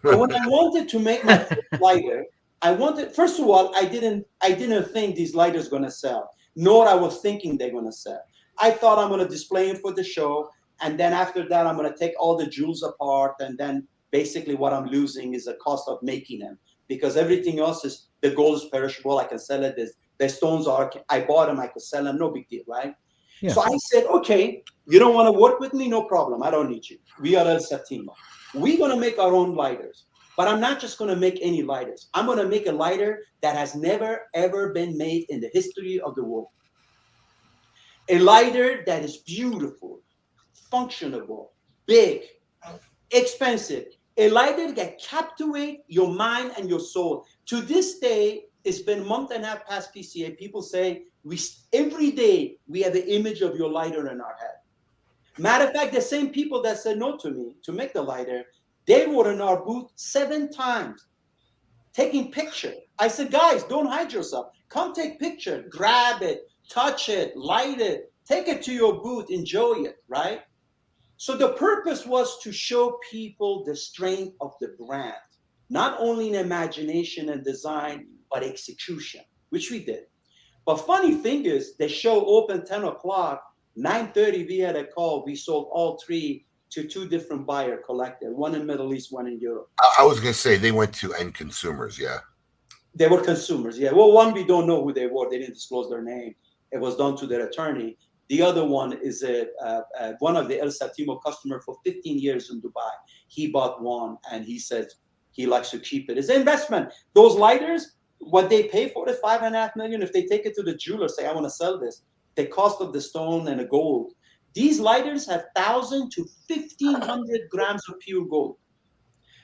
So when I wanted to make my lighter, I wanted first of all, I didn't I didn't think these lighters gonna sell, nor I was thinking they're gonna sell. I thought I'm gonna display it for the show, and then after that, I'm gonna take all the jewels apart, and then basically what I'm losing is the cost of making them because everything else is the gold is perishable. I can sell it. There's, the stones are I bought them. I could sell them. No big deal, right? Yeah. So I said, okay, you don't want to work with me? No problem. I don't need you. We are El Septimo. We're gonna make our own lighters. But I'm not just gonna make any lighters. I'm gonna make a lighter that has never ever been made in the history of the world. A lighter that is beautiful, functionable, big, expensive. A lighter that captivate your mind and your soul. To this day, it's been a month and a half past PCA. People say we every day we have the image of your lighter in our head. Matter of fact, the same people that said no to me to make the lighter, they were in our booth seven times, taking picture. I said, guys, don't hide yourself. Come take picture, grab it, touch it, light it, take it to your booth, enjoy it, right? So the purpose was to show people the strength of the brand, not only in imagination and design, but execution, which we did. But funny thing is, the show opened 10 o'clock, 9:30 we had a call. We sold all three to two different buyer collected, one in Middle East, one in Europe. I, was gonna say they went to end consumers. Yeah. They were consumers, yeah. Well, one we don't know who they were. They didn't disclose their name. It was done to their attorney. The other one is a, uh, uh, one of the El Septimo customer for 15 years in Dubai. He bought one and he said he likes to keep it. It's an investment. Those lighters, what they pay for the five and a half million, if they take it to the jeweler, say, I want to sell this, the cost of the stone and the gold. These lighters have thousand to fifteen hundred grams of pure gold.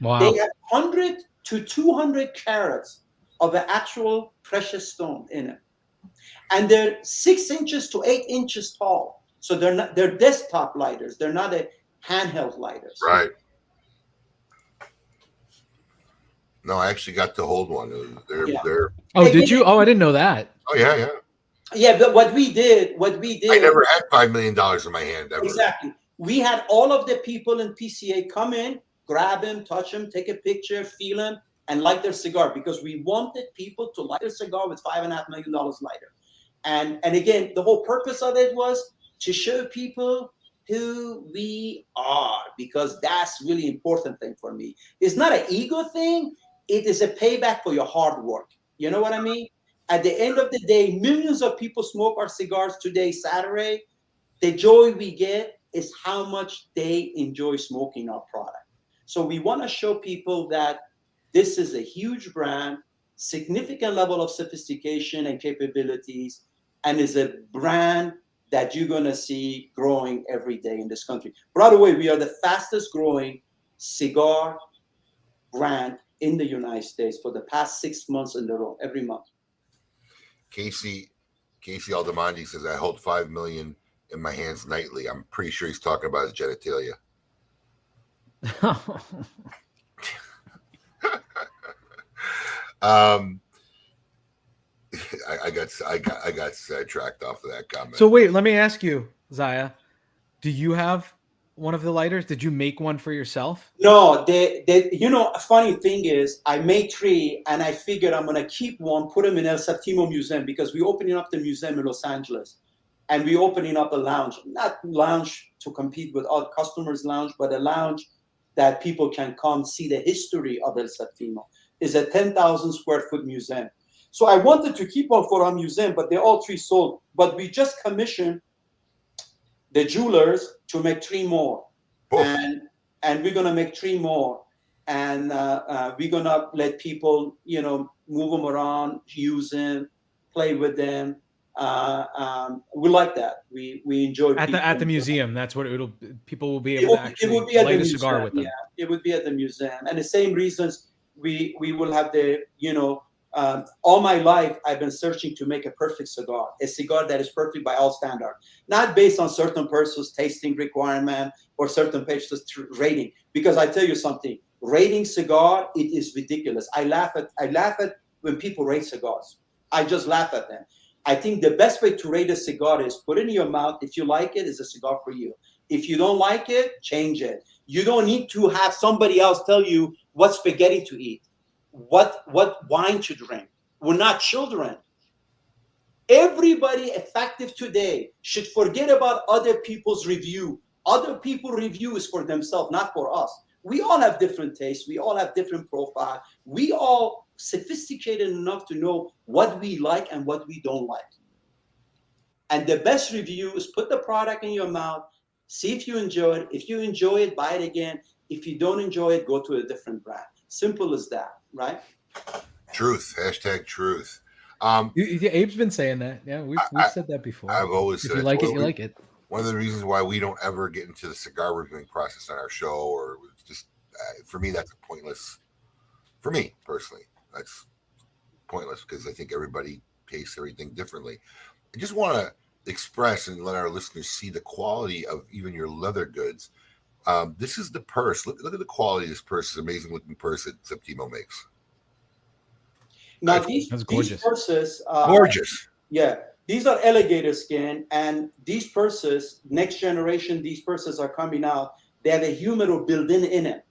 Wow. They have hundred to two hundred carats of the actual precious stone in it, and they're six inches to eight inches tall. So they're not they're desktop lighters. They're not a handheld lighters. Right. No, I actually got to hold one. It was- They're, Yeah. they're, Oh, did you? Oh, I didn't know that. oh yeah, yeah. Yeah, but what we did, what we did, I never had five million dollars in my hand ever. Exactly. We had all of the people in PCA come in, grab him, touch him, take a picture, feel him, and light their cigar because we wanted people to light their cigar with five and a half million dollars lighter. And and again, the whole purpose of it was to show people who we are because that's really important thing for me. It's not an ego thing. It is a payback for your hard work. You know what I mean? At the end of the day, millions of people smoke our cigars today, Saturday the joy we get is how much they enjoy smoking our product. So we want to show people that this is a huge brand, significant level of sophistication and capabilities, and is a brand that you're going to see growing every day in this country. By the way, we are the fastest growing cigar brand in the United States for the past six months in a row, every month. Casey Casey Aldamondi says I hold five million in my hands nightly. I'm pretty sure he's talking about his genitalia. Um, I, I got I got I got sidetracked off of that comment. so wait, let me ask you, Zaya, do you have one of the lighters? Did you make one for yourself? No, they, you know, funny thing is, I made three, and I figured I'm gonna keep one, put them in El Septimo Museum because we're opening up the museum in Los Angeles, and we're opening up a lounge, not lounge to compete with other customers' lounge, but a lounge that people can come see the history of El Septimo. Is a 10,000 square foot museum. So I wanted to keep one for our museum, but they're all three sold. But we just commissioned the jewelers to make three more. And and we're gonna make three more. And uh, uh, we're gonna let people you know move them around use them play with them uh, um, we like that. We we enjoy At the at the museum, that's what it'll. People will be it able would, to it actually would be at the light a museum, cigar with them. yeah. It would be at the museum. And the same reasons we we will have the you know um, all my life I've been searching to make a perfect cigar, a cigar that is perfect by all standard, not based on certain person's tasting requirement or certain person's rating. Because I tell you something, rating cigar it is ridiculous. I laugh at I laugh at when people rate cigars. I just laugh at them. I think the best way to rate a cigar is put it in your mouth. If you like it, it's a cigar for you. If you don't like it, change it. You don't need to have somebody else tell you what spaghetti to eat what what wine to drink. We're not children. Everybody effective today should forget about other people's review. Other people review is for themselves, not for us. We all have different tastes. We all have different profile. We all sophisticated enough to know what we like and what we don't like. And the best review is put the product in your mouth, see if you enjoy it. If you enjoy it, buy it again. If you don't enjoy it, go to a different brand. Simple as that, right? Truth. Hashtag truth. Um, You- you- Abe's been saying that. Yeah, we've, we've said that before. I've always said if said you it's like it, you we- like it. One of the reasons why we don't ever get into the cigar reviewing process on our show, or just uh, for me, that's pointless. For me personally, that's pointless because I think everybody tastes everything differently. I just want to express and let our listeners see the quality of even your leather goods. Um, this is the purse. Look, look at the quality of this purse. It's an amazing looking purse that Septimo makes. Now That's- these, That's these gorgeous. purses, uh, Gorgeous. Yeah, these are alligator skin, and these purses, next generation, these purses are coming out. They have a humidor built in in it.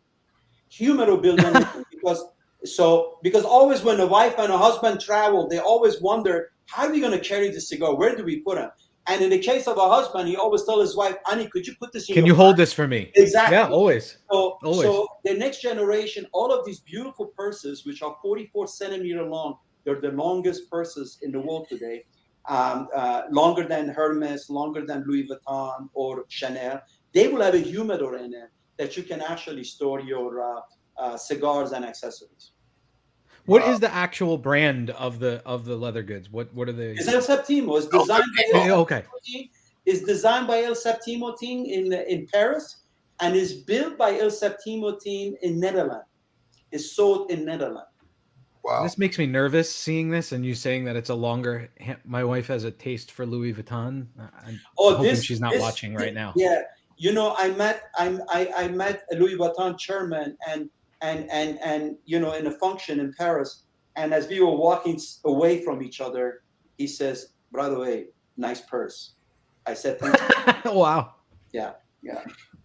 Humidor built in because so because always when a wife and a husband travel, they always wonder how are we going to carry the cigar? Where do we put them? And in the case of a husband, he always tell his wife, "Annie, could you put this in Can you hold this for me? Exactly. Yeah, always. So, Always. so the next generation, all of these beautiful purses, which are 44 centimeter long, they're the longest purses in the world today, um, uh, longer than Hermes, longer than Louis Vuitton or Chanel. They will have a humidor in it that you can actually store your uh, uh, cigars and accessories. What is the actual brand of the of the leather goods? What what are they? It's El Septimo. It's oh, designed by Okay, El okay. Septimo. It's designed by El Septimo team in in Paris, and is built by El Septimo team in Netherlands. It's sold in Netherlands. Wow. This makes me nervous seeing this and you saying that it's a longer. My wife has a taste for Louis Vuitton. I- I'm Oh, hoping this she's not this- watching right now. Yeah, you know, I met I'm I, I met a Louis Vuitton chairman and and and and you know in a function in Paris, and as we were walking away from each other, he says, "By the way, nice purse." I said, "Thank you." wow. Yeah, yeah.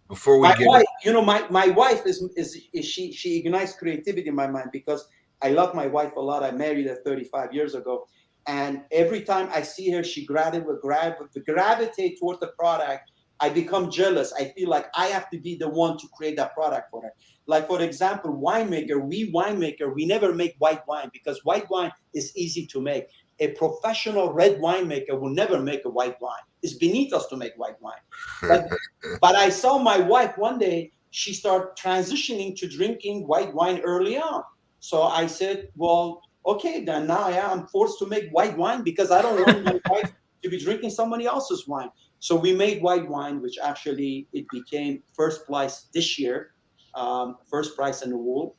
Before we my get wife, you know, my, my wife is, is is she she ignites creativity in my mind because I love my wife a lot. I married her 35 years ago, and every time I see her, she gravitate grab gravitate toward the product. I become jealous. I feel like I have to be the one to create that product for her. Like for example, winemaker. We winemaker. We never make white wine because white wine is easy to make. A professional red winemaker will never make a white wine. It's beneath us to make white wine. But, but I saw my wife one day, she started transitioning to drinking white wine early on. So I said, Well, okay, then now I am forced to make white wine because I don't want my wife to be drinking somebody else's wine. So we made white wine, which actually it became first place this year, um, first prize in the world.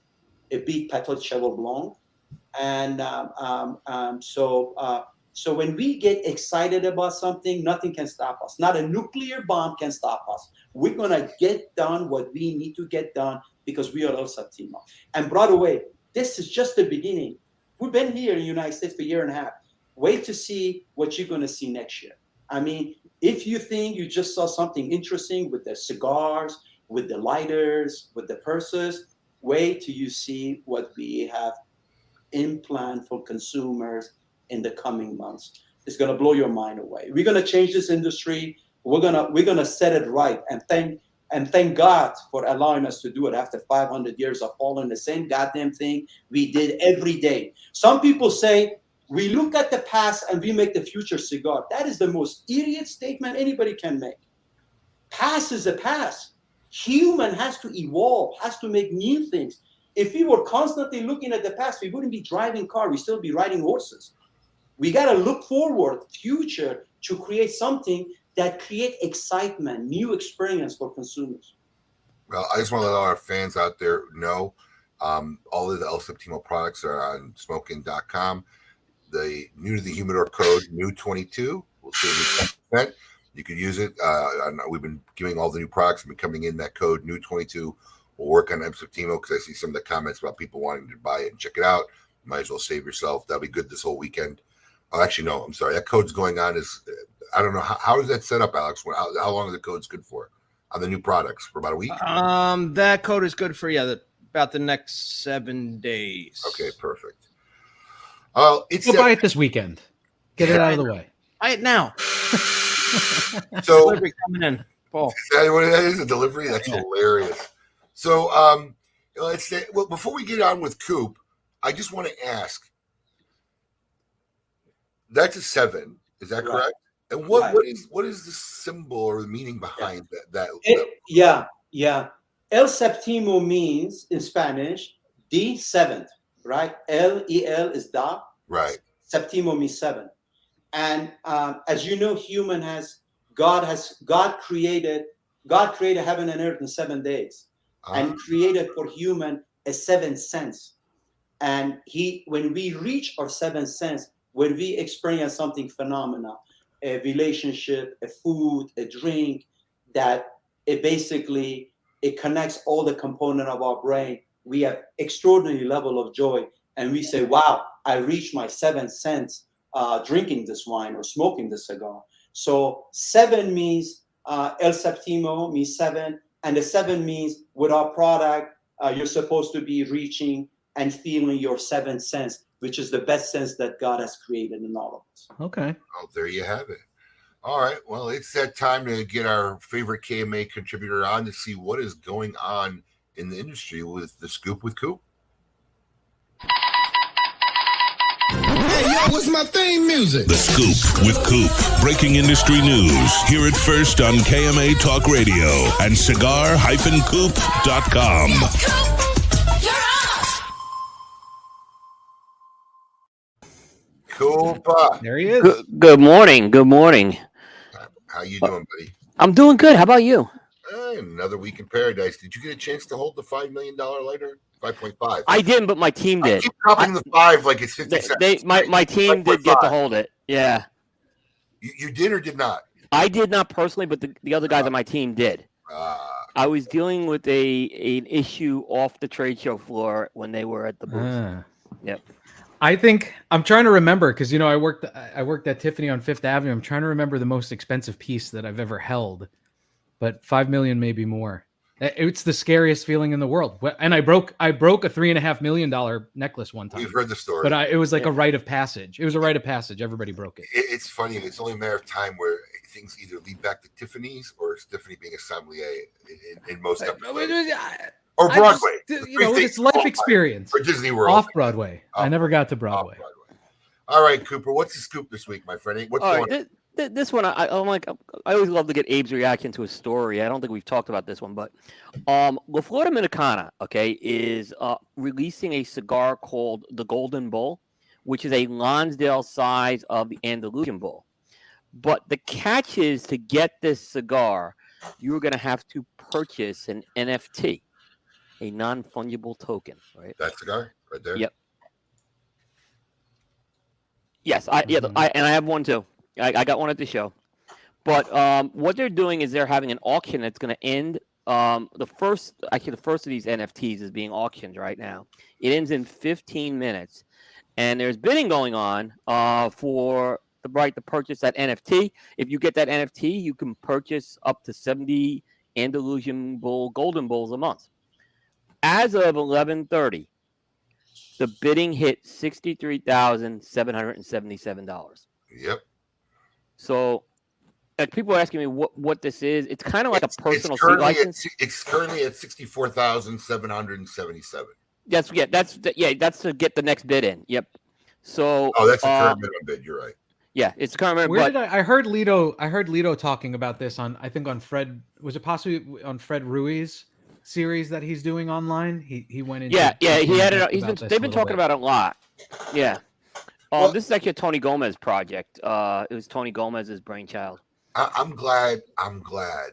It beat Patot Cheval Blanc. And um, um, um, so uh, so when we get excited about something, nothing can stop us. Not a nuclear bomb can stop us. We're gonna get done what we need to get done because we are El Septimo. And by the way, this is just the beginning. We've been here in the United States for a year and a half. Wait to see what you're gonna see next year. I mean, if you think you just saw something interesting with the cigars, with the lighters, with the purses, wait till you see what we have in plan for consumers in the coming months. It's to blow your mind away. We're to change this industry. We're to we're to set it right and thank and thank God for allowing us to do it after 500 years of following the same goddamn thing we did every day. Some people say we look at the past and we make the future cigar. That is the most idiot statement anybody can make. Past is the past. Human has to evolve, has to make new things. If we were constantly looking at the past, we wouldn't be driving car. We'd still be riding horses. We got to look forward, future, to create something that create excitement, new experience for consumers. Well, I just want to let all our fans out there know um, all of the El Septimo products are on smokeinn.com. The new to the humidor code, new 22, will save you 10%. You can use it. Uh, and we've been giving all the new products have been coming in that code, new 22. We'll work on El Septimo because I see some of the comments about people wanting to buy it and check it out. Might as well save yourself. That'll be good this whole weekend. Oh, actually, no, I'm sorry. That code's going on is, I don't know. How, how is that set up, Alex? How, how long is the code's good for on the new products? For about a week? Um, that code is good for yeah, the, about the next seven days. Okay, perfect. Uh, it's Go that- buy it this weekend. Get it out of the way. Buy it now. so Delivery coming in, Paul. Is that what that is? A delivery? That's hilarious. So, um, let's say, well, before we get on with Coop, I just want to ask. That's a seven, is that Right. correct? And what, Right. what is what is the symbol or the meaning behind that? That, It- yeah, yeah. El Septimo means in Spanish the seventh, right? El E L is da. right? Septimo means seven. And um, as you know, human has God has God created God created heaven and earth in seven days Uh, and created for human a seventh sense. And he when we reach our seventh sense, when we experience something phenomenal, a relationship, a food, a drink, that it basically it connects all the component of our brain. We have extraordinary level of joy, and we say, "Wow, I reached my seventh sense uh, drinking this wine or smoking this cigar." So seven means uh, El Septimo means seven, and the seven means with our product, uh, you're supposed to be reaching and feeling your seventh sense, which is the best sense that God has created in all of us. Okay. Oh, there you have it. All right. Well, it's that time to get our favorite KMA contributor on to see what is going on in the industry with the scoop with Coop. Hey, yo, what's my theme music? The Scoop with Coop. Breaking industry news. Hear it first on KMA Talk Radio and cigar-coop.com. Koopa. There he is. Good, good morning. Good morning. How you doing, buddy? I'm doing good. How about you? Eh, another week in paradise. Did you get a chance to hold the five million dollar lighter? Five point five. I didn't, but my team did. I did. keep dropping the five like it's fifty They, cents. they my, my team did get to hold it. Yeah. You, you did or did not? I did not personally, but the, the other guys on my team did. Ah, I was dealing with a an issue off the trade show floor when they were at the booth. Ah. Yep. I think I'm trying to remember because you know I worked I I worked at Tiffany on Fifth Avenue. I'm trying to remember the most expensive piece that I've ever held, but five million, maybe more. It's the scariest feeling in the world. And I broke I broke a three and a half million dollar necklace one time. we've heard the story. But I, it was like a rite of passage. It was a rite of passage. Everybody broke it. it, it's funny. It's only a matter of time where things either lead back to Tiffany's or Tiffany being a sommelier in, in, in most episodes. Or Broadway. just- you know, it's life experience. Or Disney World. Off Broadway. I never got to Broadway. All right, Cooper. What's the scoop this week, my friend? What's All going right, thi- thi- this one, I, I'm like, I always love to get Abe's reaction to a story. I don't think we've talked about this one, but um, La Flor Dominicana, okay, is uh, releasing a cigar called the Golden Bull, which is a Lonsdale size of the Andalusian Bull. But the catch is to get this cigar, you're going to have to purchase an NFT, a non fungible token, right? That cigar right there. Yep. Yes, I yeah, I, and I have one too. I, I got one at the show. But um, what they're doing is they're having an auction that's going to end. Um, the first, actually, the first of these NFTs is being auctioned right now. It ends in 15 minutes, and there's bidding going on uh, for the right to purchase that NFT. If you get that NFT, you can purchase up to 70 Andalusian Bull Golden Bulls a month. As of 11:30, the bidding hit sixty-three thousand seven hundred and seventy-seven dollars. Yep. So, like people are asking me what what this is. It's kind of like a personal it's seat currently, at, license. it's currently at sixty-four thousand seven hundred and seventy-seven. That's yeah. That's the- yeah. That's to get the next bid in. Yep. So. Oh, that's the uh, current minimum bid. You're right. Yeah, it's a current minimum. Where But did I, I heard Litto? I heard Litto talking about this on. I think on Fred. Was it possibly on Fred Ruiz series that he's doing online? He he went into. yeah, yeah. He had it. depth He's been. They've been talking bit. about it a lot. Yeah. Um, this is actually a Tony Gomez project. Uh, it was Tony Gomez's brainchild. I, I'm glad. I'm glad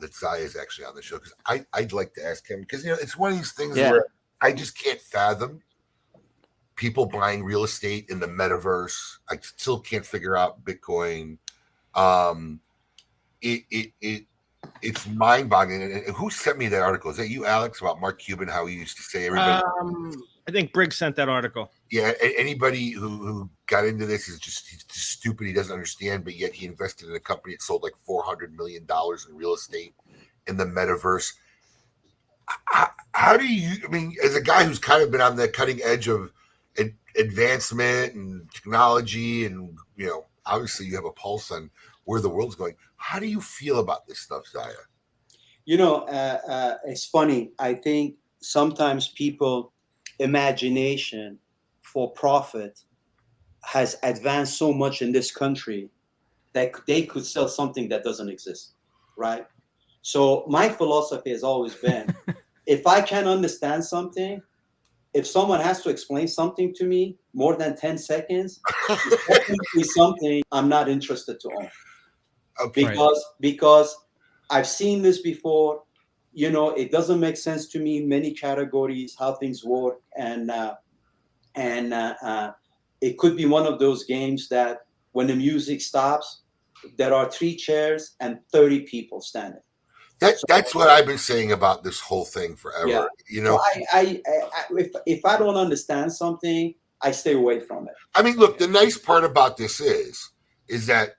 that Zaya is actually on the show because I I'd like to ask him because you know it's one of these things Yeah. where I just can't fathom people buying real estate in the metaverse. I still can't figure out Bitcoin. Um, it it it it's mind boggling. And who sent me that article? Is that you, Alex, about Mark Cuban? How he used to say everybody. Um, I think Briggs sent that article. Yeah, anybody who, who got into this is just just stupid. He doesn't understand, but yet he invested in a company that sold like four hundred million dollars in real estate in the metaverse. How, how do you? I mean, as a guy who's kind of been on the cutting edge of ad- advancement and technology, and you know, obviously you have a pulse on where the world's going. How do you feel about this stuff, Zaya? You know, uh, uh, it's funny. I think sometimes people imagination for profit has advanced so much in this country that they could sell something that doesn't exist, right? So my philosophy has always been, if I can understand something, if someone has to explain something to me more than 10 seconds, it's something I'm not interested to own Okay. because because I've seen this before. You know, it doesn't make sense to me in many categories how things work, and uh, and uh, uh, it could be one of those games that when the music stops, there are three chairs and thirty people standing. That, that's what I've been saying about this whole thing forever. Yeah. You know, So I, I, I, I if if I don't understand something, I stay away from it. I mean, look, the nice part about this is, is that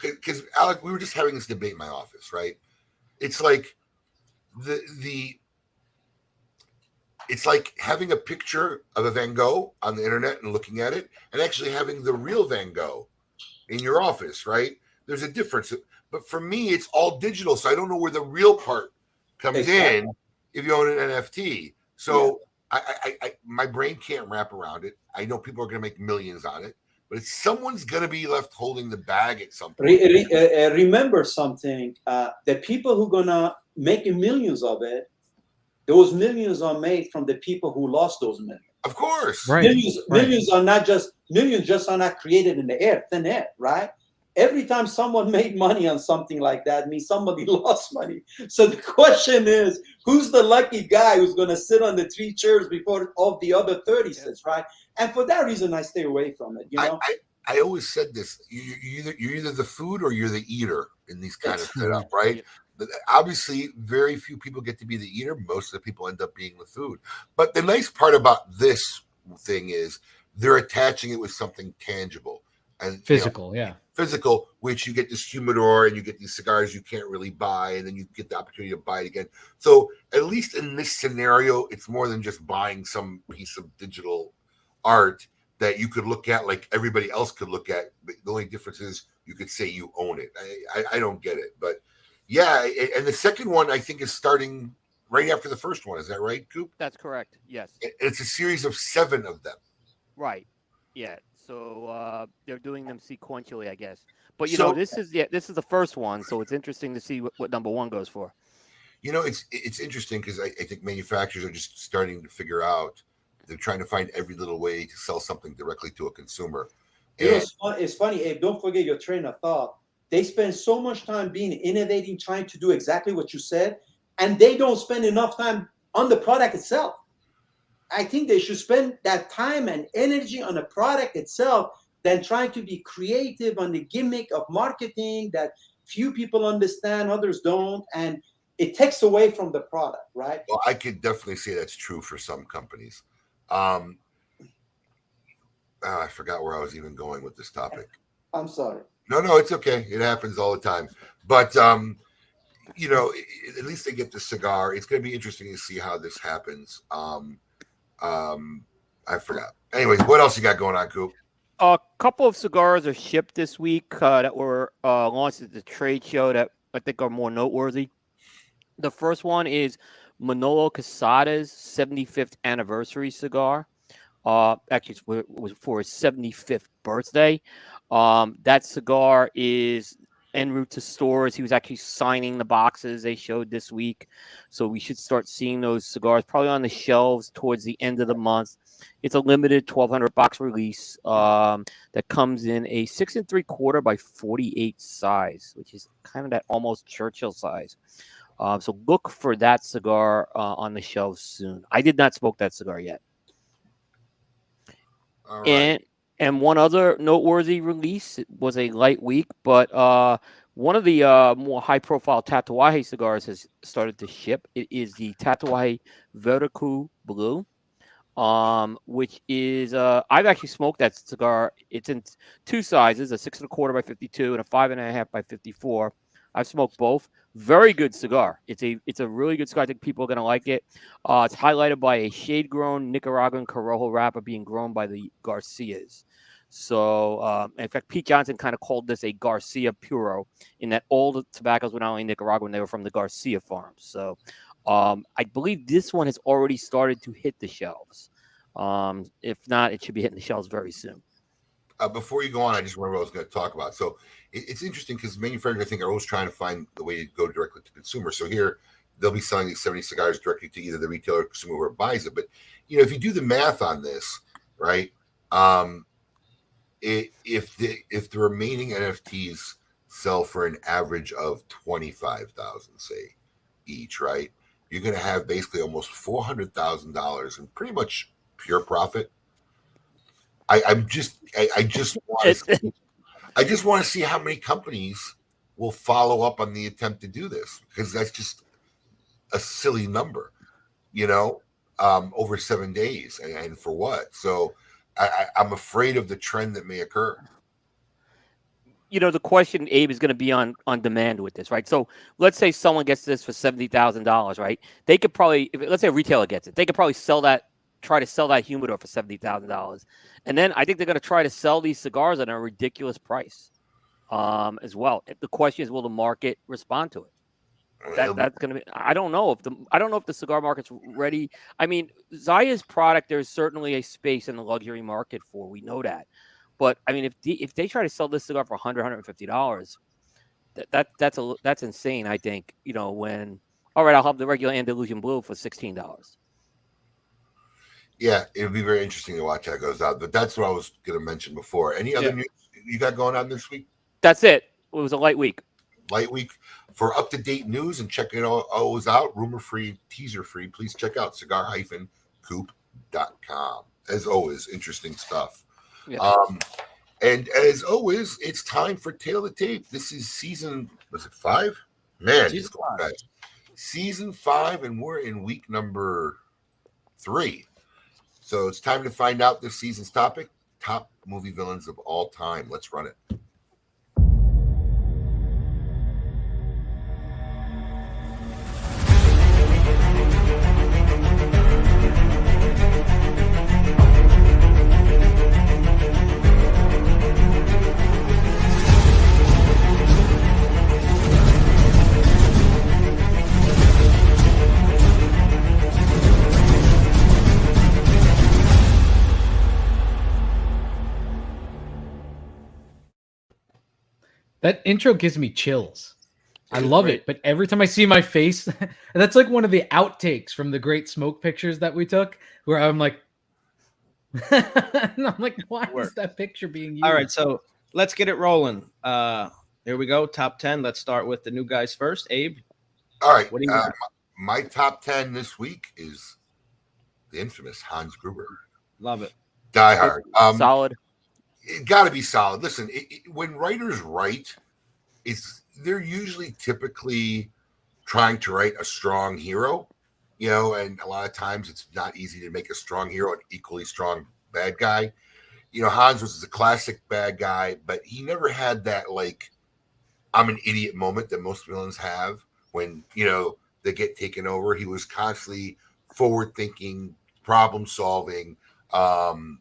because Alec, we were just having this debate in my office, right? It's like the the it's like having a picture of a Van Gogh on the internet and looking at it, and actually having the real Van Gogh in your office, right? There's a difference. But for me, it's all digital, so I don't know where the real part comes Exactly. in if you own an NFT. So I, I, I, I, my brain can't wrap around it. I know people are going to make millions on it, but it's someone's going to be left holding the bag at some point. Re- re- uh, uh, remember something: uh, the people who are gonna make millions of it, those millions are made from the people who lost those millions. Of course, Right. Millions, right. millions are not just millions just are not created in the air, thin air, right? Every time someone made money on something like that means somebody lost money. So the question is, who's the lucky guy who's going to sit on the three chairs before all the other 30 sits, right? And for that reason, I stay away from it. You know, I, I, I always said this: you, you either you're either the food or you're the eater in these kind of setup, right? But obviously, very few people get to be the eater. Most of the people end up being the food. But the nice part about this thing is they're attaching it with something tangible and you know, Physical, yeah. physical, which you get this humidor and you get these cigars you can't really buy, and then you get the opportunity to buy it again. So at least in this scenario, it's more than just buying some piece of digital art that you could look at like everybody else could look at. But the only difference is you could say you own it. I, I, I don't get it, but yeah. And the second one I think is starting right after the first one. Is that right, Coop? That's correct. Yes. It's a series of seven of them. Right. Yeah. So uh, they're doing them sequentially, I guess. But you So- know, this is yeah, this is the first one, so it's interesting to see what, what number one goes for. You know, it's it's interesting because I, I think manufacturers are just starting to figure out they're trying to find every little way to sell something directly to a consumer. You know, And it's, fun, it's funny, Abe. Don't forget your train of thought. They spend so much time being innovating, trying to do exactly what you said, and they don't spend enough time on the product itself. I think they should spend that time and energy on the product itself than trying to be creative on the gimmick of marketing that few people understand, others don't, and it takes away from the product, right? well, I could definitely say that's true for some companies. Um, ah, I forgot where I was even going with this topic. I'm sorry. No, no, it's okay. It happens all the time. But um, you know, at least they get the cigar. It's going to be interesting to see how this happens. Um, um, I forgot. Anyways, what else you got going on, Coop? A couple of cigars are shipped this week uh, that were uh, launched at the trade show that I think are more noteworthy. The first one is Manolo Quesada's 75th anniversary cigar. Uh, actually, it was for his 75th birthday. Um, that cigar is en route to stores. He was actually signing the boxes they showed this week. So we should start seeing those cigars probably on the shelves towards the end of the month. It's a limited 1200 box release um, that comes in a six and three quarter by 48 size, which is kind of that almost Churchill size. Um, so look for that cigar uh, on the shelves soon. I did not smoke that cigar yet. Right. And and one other noteworthy release it was a light week, but uh, one of the uh, more high profile Tatuaje cigars has started to ship. It is the Tatuaje Vertical Blue, um, which is uh, I've actually smoked that cigar. It's in two sizes: a six and a quarter by fifty-two and a five and a half by fifty-four. I've smoked both. Very good cigar. It's a it's a really good cigar. I think people are gonna like it. Uh, it's highlighted by a shade grown Nicaraguan Corojo wrapper being grown by the Garcias. So, um, in fact, Pete Johnson kind of called this a Garcia Puro, in that all the tobaccos were not only Nicaraguan, they were from the Garcia farms. So, um, I believe this one has already started to hit the shelves. Um, if not, it should be hitting the shelves very soon. Uh, before you go on, I just remember what I was going to talk about. So it, it's interesting because manufacturers, I think, are always trying to find the way to go directly to consumer. So here, they'll be selling these 70 cigars directly to either the retailer or consumer who buys it. But you know, if you do the math on this, right? Um, it, if the if the remaining NFTs sell for an average of 25,000, say each, right? You're going to have basically almost $400,000 in pretty much pure profit. I, I'm just, I, I just want to, I just want to see how many companies will follow up on the attempt to do this because that's just a silly number, you know, um, over seven days and, and for what? So I, I, I'm afraid of the trend that may occur. you know the question abe is going to be on on demand with this right so let's say someone gets this for $70000 right they could probably if, let's say a retailer gets it they could probably sell that try to sell that humidor for $70000 and then i think they're going to try to sell these cigars at a ridiculous price um, as well the question is will the market respond to it that, that's going to be i don't know if the i don't know if the cigar market's ready i mean zaya's product there's certainly a space in the luxury market for we know that but I mean, if the, if they try to sell this cigar for 100 150 dollars, that, that that's a that's insane. I think you know when all right, I'll have the regular Andalusian Bull for sixteen dollars. Yeah, it'll be very interesting to watch how it goes out. But that's what I was going to mention before. Any other Yeah. news you got going on this week? That's it. It was a light week. Light week for up to date news and checking it all always out. Rumor free, teaser free. Please check out cigar hyphen coop.com. As always, interesting stuff. Yeah. Um, and as always, it's time for Tale of the Tape. This is season, was it five? Man, Season fast. Season five, and we're in week number three. So it's time to find out this season's topic top movie villains of all time. Let's run it. That intro gives me chills. I love it, but every time I see my face, that's like one of the outtakes from the Great Smoke pictures that we took, where I'm like, and I'm like, why is that picture being used? All right, so let's get it rolling. Uh here we go. Top 10. Let's start with the new guys first. Abe. All right. What do you uh, my, my top 10 this week is the infamous Hans Gruber. Love it. Die Hard. Um, Solid. It got to be solid. Listen, it, it- when writers write, it's they're usually typically trying to write a strong hero, you know, and a lot of times it's not easy to make a strong hero an equally strong bad guy. You know, Hans was a classic bad guy, but he never had that like I'm an idiot moment that most villains have when, you know, they get taken over. He was constantly forward thinking, problem solving, um,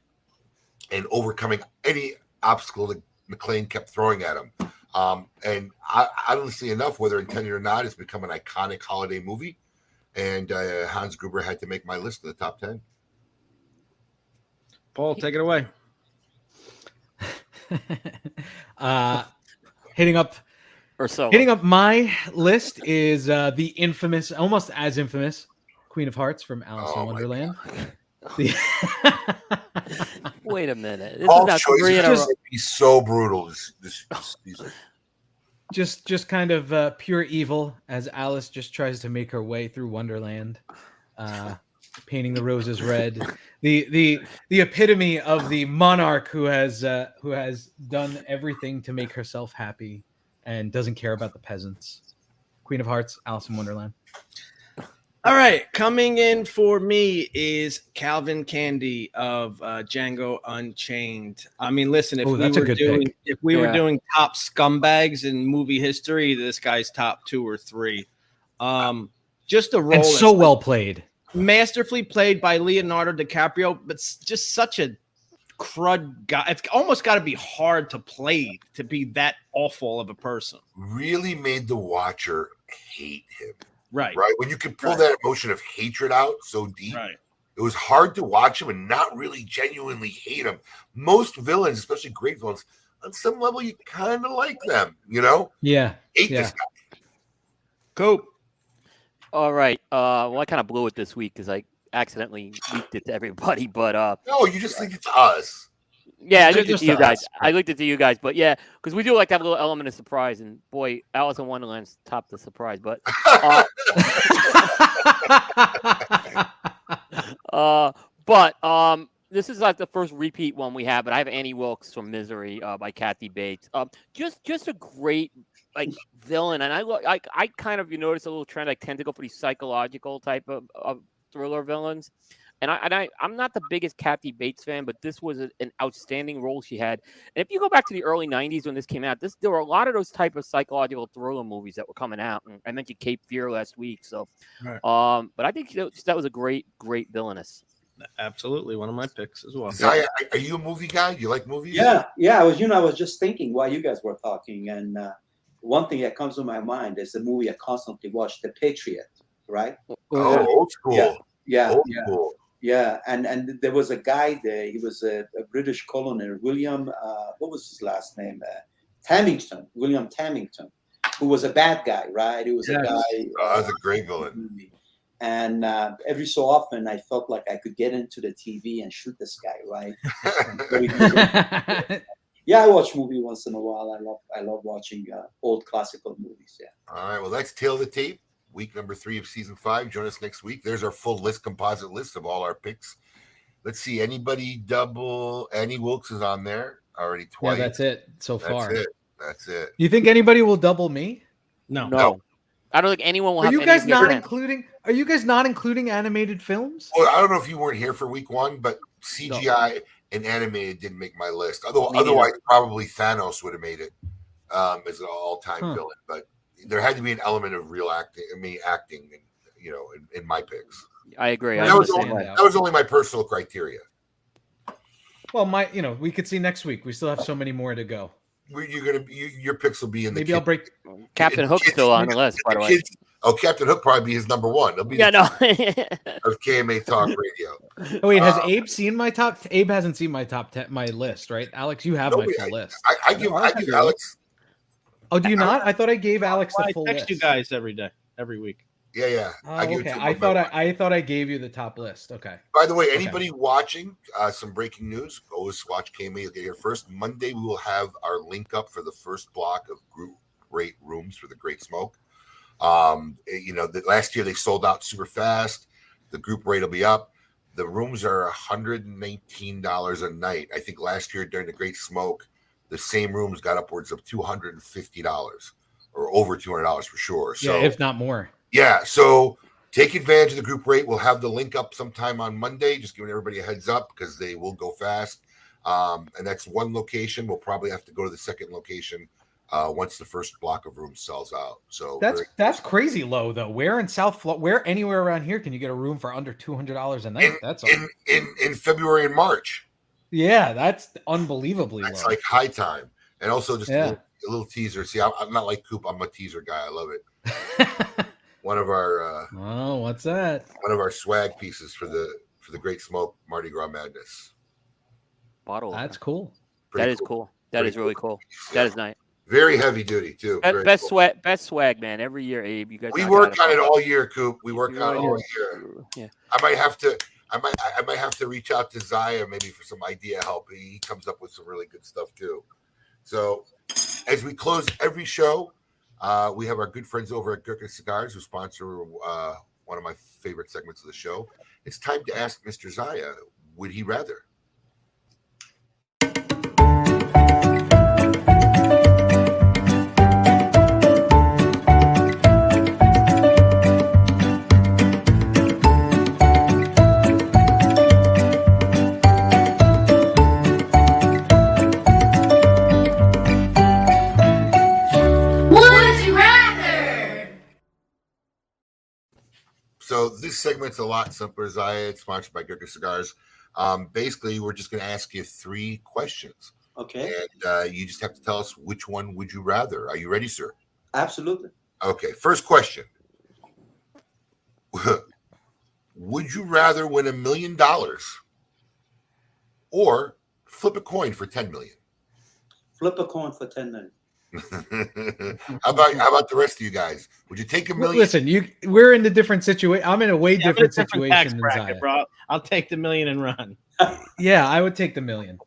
and overcoming any obstacle that McClane kept throwing at him. Um, and I, honestly enough, whether intended or not, it's become an iconic holiday movie. And uh, Hans Gruber had to make my list of the top 10. Paul, take it away. uh, hitting up or so. Hitting up my list is uh, the infamous, almost as infamous, Queen of Hearts from Alice Oh in Wonderland. The- Wait a minute. This Paul's is not choice three in a row. just- he's so brutal. This, this, this season. just just kind of uh, pure evil as Alice just tries to make her way through Wonderland, uh, painting the roses red. The the the epitome of the monarch who has uh, who has done everything to make herself happy and doesn't care about the peasants. Queen of Hearts, Alice in Wonderland. All right, coming in for me is Calvin Candie of uh, Django Unchained. I mean, listen, if Oh, we that's a were good doing pick. if we were doing top scumbags in movie history, this guy's top two or three. Um, just a role And so well played. masterfully played by Leonardo DiCaprio, but just such a crud guy. It's almost got to be hard to play to be that awful of a person, Really made the watcher hate him. Right? Right. When you can pull Right. that emotion of hatred out so deep, Right. it was hard to watch him and not really genuinely hate him. Most villains, especially great villains, on some level, you kind of like them, you know? Yeah. Hate Yeah. this guy. Cool. All right. Uh, well, I kind of blew it this week because I accidentally leaked it to everybody. But uh, No, you just think it's us. Yeah, I looked it to you guys. I looked it to you guys. But yeah, because we do like to have a little element of surprise. And boy, Alice in Wonderland's topped the surprise. But uh, uh, but um, this is like the first repeat one we have. But I have Annie Wilkes from Misery uh, by Kathy Bates. Um, just just a great like villain, and I look I I kind of you notice a little trend. I tend to go for these psychological type of, of thriller villains. And I, and I, I'm not the biggest Kathy Bates fan, but this was a, an outstanding role she had. And if you go back to the early '90s when this came out, this there were a lot of those type of psychological thriller movies that were coming out. And I mentioned Cape Fear last week, so Right. um, but I think that, that was a great, great villainess. Absolutely, one of my picks as well. Zaya, are- are you a movie guy? You like movies? Yeah, yeah. I was, you know, I was just thinking while you guys were talking, and uh, one thing that comes to my mind is the movie I constantly watch, The Patriot, right? Oh, old school. Yeah, yeah, Old yeah, school. Yeah. And and there was a guy there. He was a, a British colonel, William. Uh, what was his last name? Uh, Tavington, William Tavington, who was a bad guy, right? He was Yes. a guy. Oh, that's a great villain. And uh, every so often, I felt like I could get into the TV and shoot this guy, right? Yeah, I watch movie once in a while. I love I love watching uh, old classical movies. Yeah. All right. Well, that's Tale the Tape, week number three of season five. Join us next week. There's our full list, composite list of all our picks. Let's see. Anybody double? Annie Wilkes is on there already Yeah, twice. that's it so That's far. it. That's it. You think anybody will double me? No. No. I don't think anyone will Are have you guys of not friends. including? Are you guys not including animated films? Well, I don't know if you weren't here for week one, but CGI and animated didn't make my list. Although otherwise, probably Thanos would have made it um, as an all-time Huh. villain. But there had to be an element of real acting. me acting, in, you know, in, in my picks. I agree. I That was, only, that. that was only my personal criteria. Well, my, you know, we could see next week. We still have so many more to go. You're gonna, you, your picks will be in the. Maybe I'll break. Captain Hook kids- still on the list, by the way. kids- Oh, Captain Hook probably be his number one. He'll be Yeah, no. of KMA Talk Radio. Oh wait, has Uh, Abe seen my top? Abe hasn't seen my top ten, my list, right? Alex, you have No, my we- full list. I, I give, I give Alex. Oh, do you not? I thought I gave Alex the I full text list. you guys every day, every week. Yeah, yeah. Oh, I give it okay. to I thought I, I thought I gave you the top list. Okay. By the way, Okay. anybody watching, uh, some breaking news. Always watch KMA. You'll get here first. Monday, we will have our link up for the first block of group rate rooms for the Great Smoke. Um, eh, you know, the, last year they sold out super fast. The group rate will be up. The rooms are $119 a night. I think last year during the Great Smoke, the same rooms got upwards of $250 or over $200 for sure. So, yeah, if not more. yeah, so take advantage of the group rate. We'll have the link up sometime on Monday, just giving everybody a heads up because they will go fast. Um, and that's one location. We'll probably have to go to the second location uh, once the first block of rooms sells out. So That's that's crazy low though. Where in South Florida, where anywhere around here can you get a room for under two hundred dollars a night? in, That's in, in in February and March. Yeah, that's unbelievably That's low. like high time. And also just a, little, a little teaser. See, I'm, I'm not like Coop. I'm a teaser guy. I love it. one of our uh, oh, what's that? one of our swag pieces for the for the Great Smoke Mardi Gras Madness. Bottle. That's cool. That is cool. That is really cool. That is nice. Very heavy duty too. Be- Best cool. swag, best swag, man. Every year, Abe, you guys. We work on it all year, Coop. We work on it all year. Yeah. I might have to. I might. I might have to reach out to Zaya maybe for some idea help. He comes up with some really good stuff too. So, as we close every show, uh, we have our good friends over at Gurkha Cigars who sponsor uh, one of my favorite segments of the show. It's time to ask Mr. Zaya, would he rather? So this segment's a lot simpler, Zaya. It's sponsored by Gurkha Cigars. Um, basically, we're just going to ask you three questions. Okay. And uh, you just have to tell us which one would you rather. Are you ready, sir? Absolutely. Okay. First question. would you rather win a million dollars or flip a coin for 10 million? Flip a coin for 10 million. how about how about the rest of you guys? Would you take a million? Listen, you we're in a different situation. I'm in a way Yeah, I'm in a different different tax situation than bracket, Zaya. bro. I'll take the million and run. Yeah, I would take the million.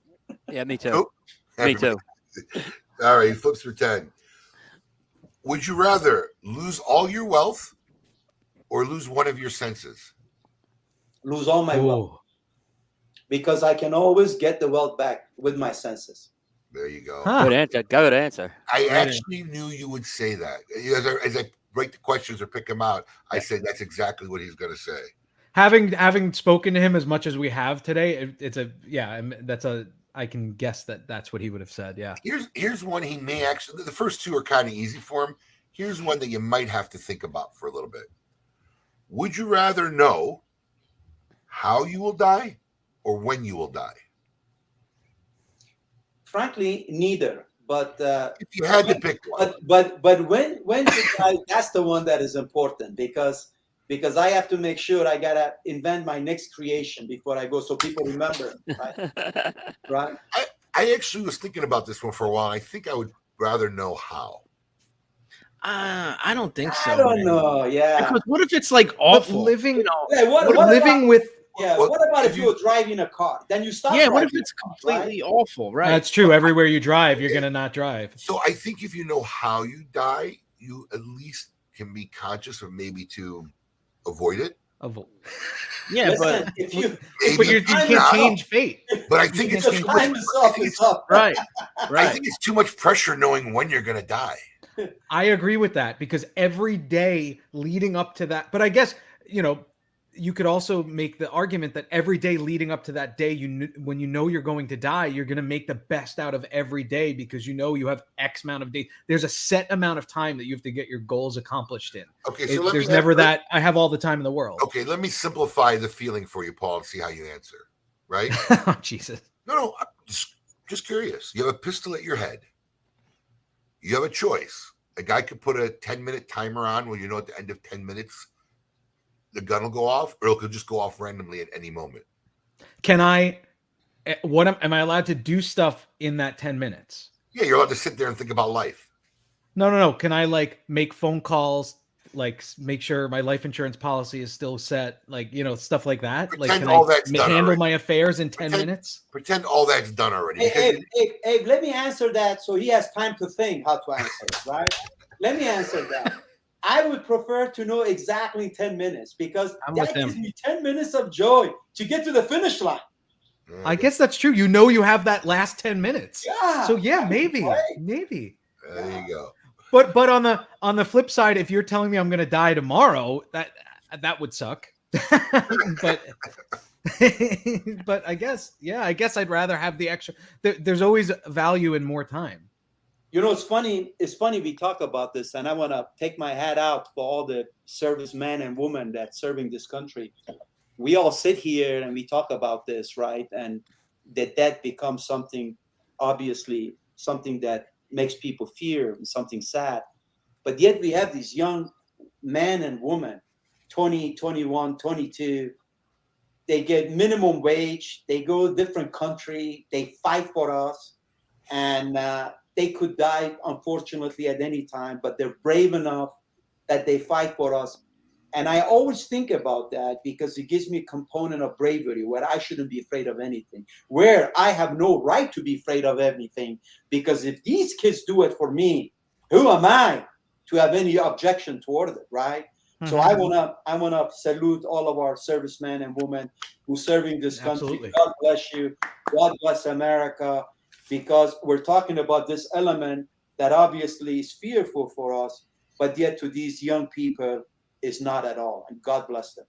Yeah, me too. Nope. Me too. All right, flips for 10. Would you rather lose all your wealth or lose one of your senses? Lose all my wealth. Because I can always get the wealth back with my senses. There you go. Good answer. Good answer. I actually knew you would say that. As I, as I write the questions or pick them out, I said that's exactly what he's going to say. Having having spoken to him as much as we have today, it, it's a yeah. I'm- That's a I can guess that that's what he would have said. Yeah. Here's here's one he may actually. The first two are kind of easy for him. Here's one that you might have to think about for a little bit. Would you rather know how you will die or when you will die? Frankly, neither. But uh, if you had to pick one, but but but when when you die, that's the one that is important because because I have to make sure I gotta invent my next creation before I go, so people remember. Right? right? I, I actually was thinking about this one for a while. I think I would rather know how. Uh, I don't think so. I don't man. know. Yeah. Because what if it's like awful? living, you know, Yeah, what, But what living about, with yeah, What- what about if you're driving a car? Then you stop. yeah, what if it's a car, completely right? awful? Right. That's true. Everywhere you drive, you're gonna not drive. So I think if you know how you die, you at least can be conscious of maybe to avoid it. Avo- yeah, Listen, but if you But you're, you can't No. change fate. But I think it's if too much. time is up, it's up. right, right. I think it's too much pressure knowing when you're gonna die. I agree with that because every day leading up to that, but I guess you know, you could also make the argument that every day leading up to that day, you when you know you're going to die, you're going to make the best out of every day because you know you have X amount of days. There's a set amount of time that you have to get your goals accomplished in. Okay, It- so let there's me never let- that. I have all the time in the world. Okay, let me simplify the feeling for you, Paul, and see how you answer. Right? oh, Jesus. No, no, I'm just just curious. You have a pistol at your head. You have a choice. A guy could put a 10 minute timer on where you know at the end of 10 minutes the gun will go off, or it could just go off randomly at any moment. Can I? eh, What am, am I allowed to do stuff in that ten minutes? Yeah, you're allowed to sit there and think about life. No, no, no. Can I like make phone calls, like make sure my life insurance policy is still set, like you know, stuff like that? like, Pretend can all I that's ma- done handle already. my affairs in ten Pretend- minutes? Pretend all that's done already. Hey, because- Abe, Abe, Abe, let me answer that so he has time to think how to answer it, right? let me answer that. I would prefer to know exactly 10 minutes because I'm that with him. gives me 10 minutes of joy to get to the finish line. Mm. I guess that's true. You know, you have that last ten minutes. Yeah. So yeah, maybe, right. maybe. there you go. But but on the on the flip side, if you're telling me I'm going to die tomorrow, that that would suck. but but I guess yeah, I guess I'd rather have the extra. There, there's always value in more time. You know, it's funny. It's funny we talk about this, and I want to take my hat out for all the servicemen and women that's serving this country. We all sit here and we talk about this, right? And that that becomes something, obviously, something that makes people fear and something sad. But yet we have these young men and women, 20, 21, 22. They get minimum wage. They go to different country. They fight for us, and uh, they could die unfortunately at any time. But they're brave enough that they fight for us. And I always think about that because it gives me a component of bravery where I shouldn't be afraid of anything, where I have no right to be afraid of anything. Because if these kids do it for me, who am I to have any objection toward it, right? So I mm-hmm. wanna I wanna salute all of our servicemen and women who serving this country. Absolutely. God bless you. God bless America. Because we're talking about this element that obviously is fearful for us, but yet to these young people is not at all. And God bless them.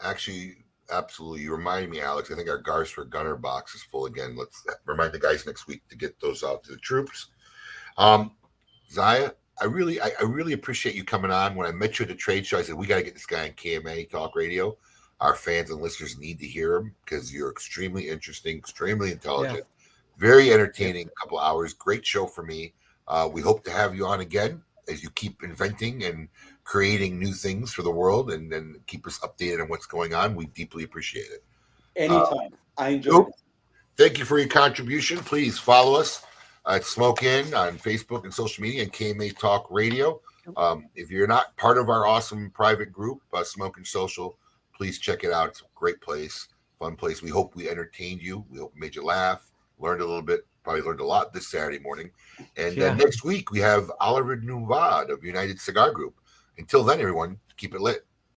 Actually, absolutely. You remind me, Alex. I think our Gars for Gunner box is full again. Let's remind the guys next week to get those out to the troops. Um, Zaya, I really, I, I really appreciate you coming on. When I met you at the trade show, I said we got to get this guy on KMA Talk Radio. Our fans and listeners need to hear him because you're extremely interesting, extremely intelligent, very entertaining. Couple hours, great show for me. Uh, we hope to have you on again as you keep inventing and creating new things for the world and then keep us updated on what's going on. We deeply appreciate it. Anytime. I enjoy Nope. it. Thank you for your contribution. Please follow us at Smoke Inn on Facebook and social media and KMA Talk Radio. Um, if you're not part of our awesome private group, uh, Smoke and Social, please check it out. It's a great place, fun place. We hope we entertained you. We hope we made you laugh, learned a little bit, probably learned a lot this Saturday morning. And Yeah. uh, next week we have Oliver Nuvad of United Cigar Group. Until then, everyone, keep it lit.